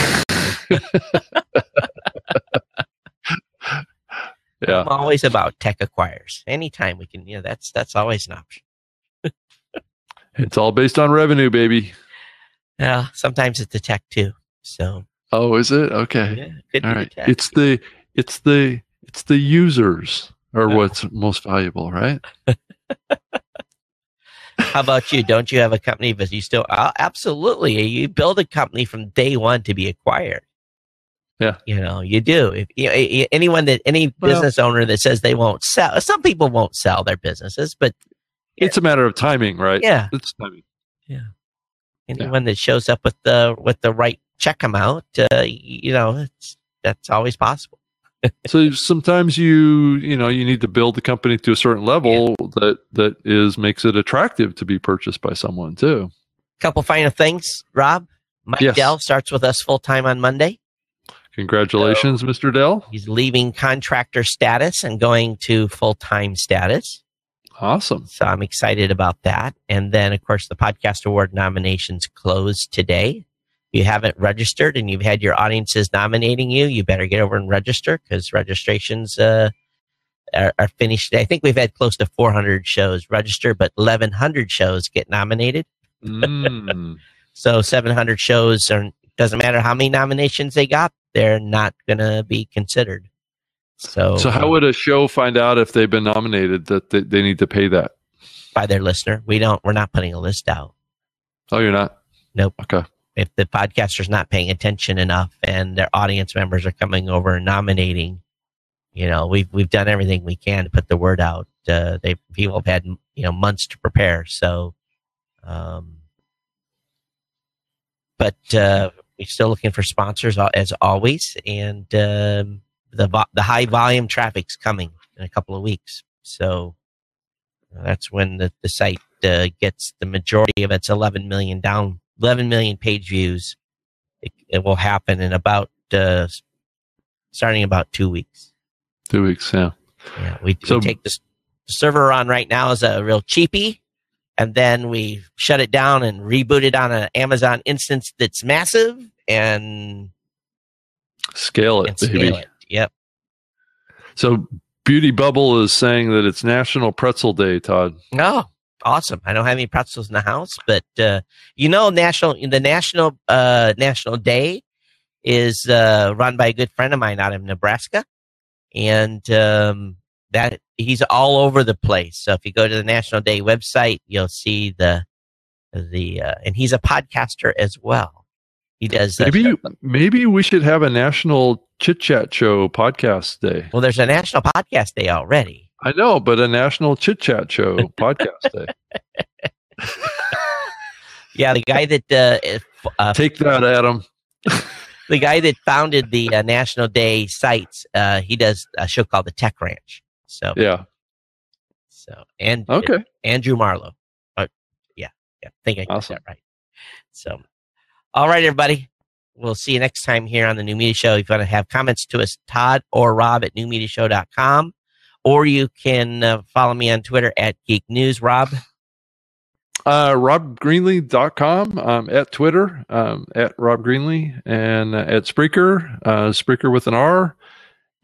yeah. I'm always about tech acquires. Anytime we can, you know, that's that's always an option. It's all based on revenue, baby. Yeah, sometimes it's the tech too. So Oh, is it? Okay. yeah, All right. tech. It's the it's the it's the users are Yeah. what's most valuable, right? How about you? Don't you have a company, but you still uh, absolutely you build a company from day one to be acquired. Yeah. you know you do. If you know, anyone that any Well- business owner that says they won't sell, some people won't sell their businesses, but It's a matter of timing, right? yeah, It's timing. Yeah, anyone that shows up with the with the right check amount, uh, you know, it's, that's always possible. So sometimes you you know you need to build the company to a certain level that that is makes it attractive to be purchased by someone too. Couple final things, Rob. Mike Yes. Dell starts with us full time on Monday. Congratulations, Mr. Dell. He's leaving contractor status and going to full time status. Awesome. So I'm excited about that. And then, of course, the podcast award nominations close today. You haven't registered and you've had your audiences nominating you, you better get over and register because registrations uh, are, are finished. I think we've had close to 400 shows register, but 1,100 shows get nominated. Mm. So 700 shows are doesn't matter how many nominations they got, they're not going to be considered. So, so how would a show find out if they've been nominated that they, they need to pay that? by their listener, we don't. We're not putting a list out. Oh, you're not. Nope. Okay. If the podcaster's not paying attention enough and their audience members are coming over and nominating, you know, we've we've done everything we can to put the word out. Uh, they people have had you know months to prepare, so. Um, but uh, we're still looking for sponsors as always, and um, the vo- the high volume traffic's coming in a couple of weeks, so that's when the the site uh, gets the majority of its 11 million down 11 million page views. It, it will happen in about uh, starting about two weeks. Two weeks. Yeah. Yeah, we, So- we take this the server on right now is a real cheapie, and then we shut it down and reboot it on an Amazon instance that's massive and, Scale it, and baby. scale it. Yep. So Beauty Bubble is saying that it's National Pretzel Day, Todd. Oh, Awesome. I don't have any pretzels in the house, but uh, you know, national the national uh, national day is uh, run by a good friend of mine out of Nebraska, and um, that he's all over the place. So if you go to the National Day website, you'll see the the uh, and he's a podcaster as well. He does maybe maybe we should have a national chit chat show podcast day. Well, there's a national podcast day already. I know, but a national chit chat show podcast day. yeah, the guy that uh, uh, take that, Adam. the guy that founded the uh, National Day sites, uh, he does a show called the Tech Ranch. So yeah. So and okay, Andrew Marlowe. Uh, yeah, yeah. I think I got awesome. that right. So, all right, everybody. We'll see you next time here on the New Media Show. If you want to have comments to us, Todd or Rob at newmediashow.com. Or you can uh, follow me on Twitter at Geek News. Rob? Uh, RobGreenlee.com, um, at Twitter, um, at Rob Greenlee, and uh, at Spreaker, uh, Spreaker with an R.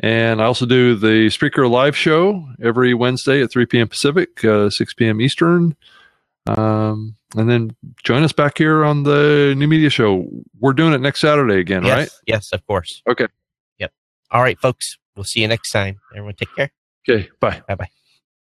And I also do the Spreaker live show every Wednesday at 3 p.m. Pacific, uh, 6 p.m. Eastern. Um, and then join us back here on the New Media Show. We're doing it next Saturday again, yes, right? Yes, of course. Okay. Yep. All right, folks. We'll see you next time. Everyone take care. Okay. Bye. Bye bye.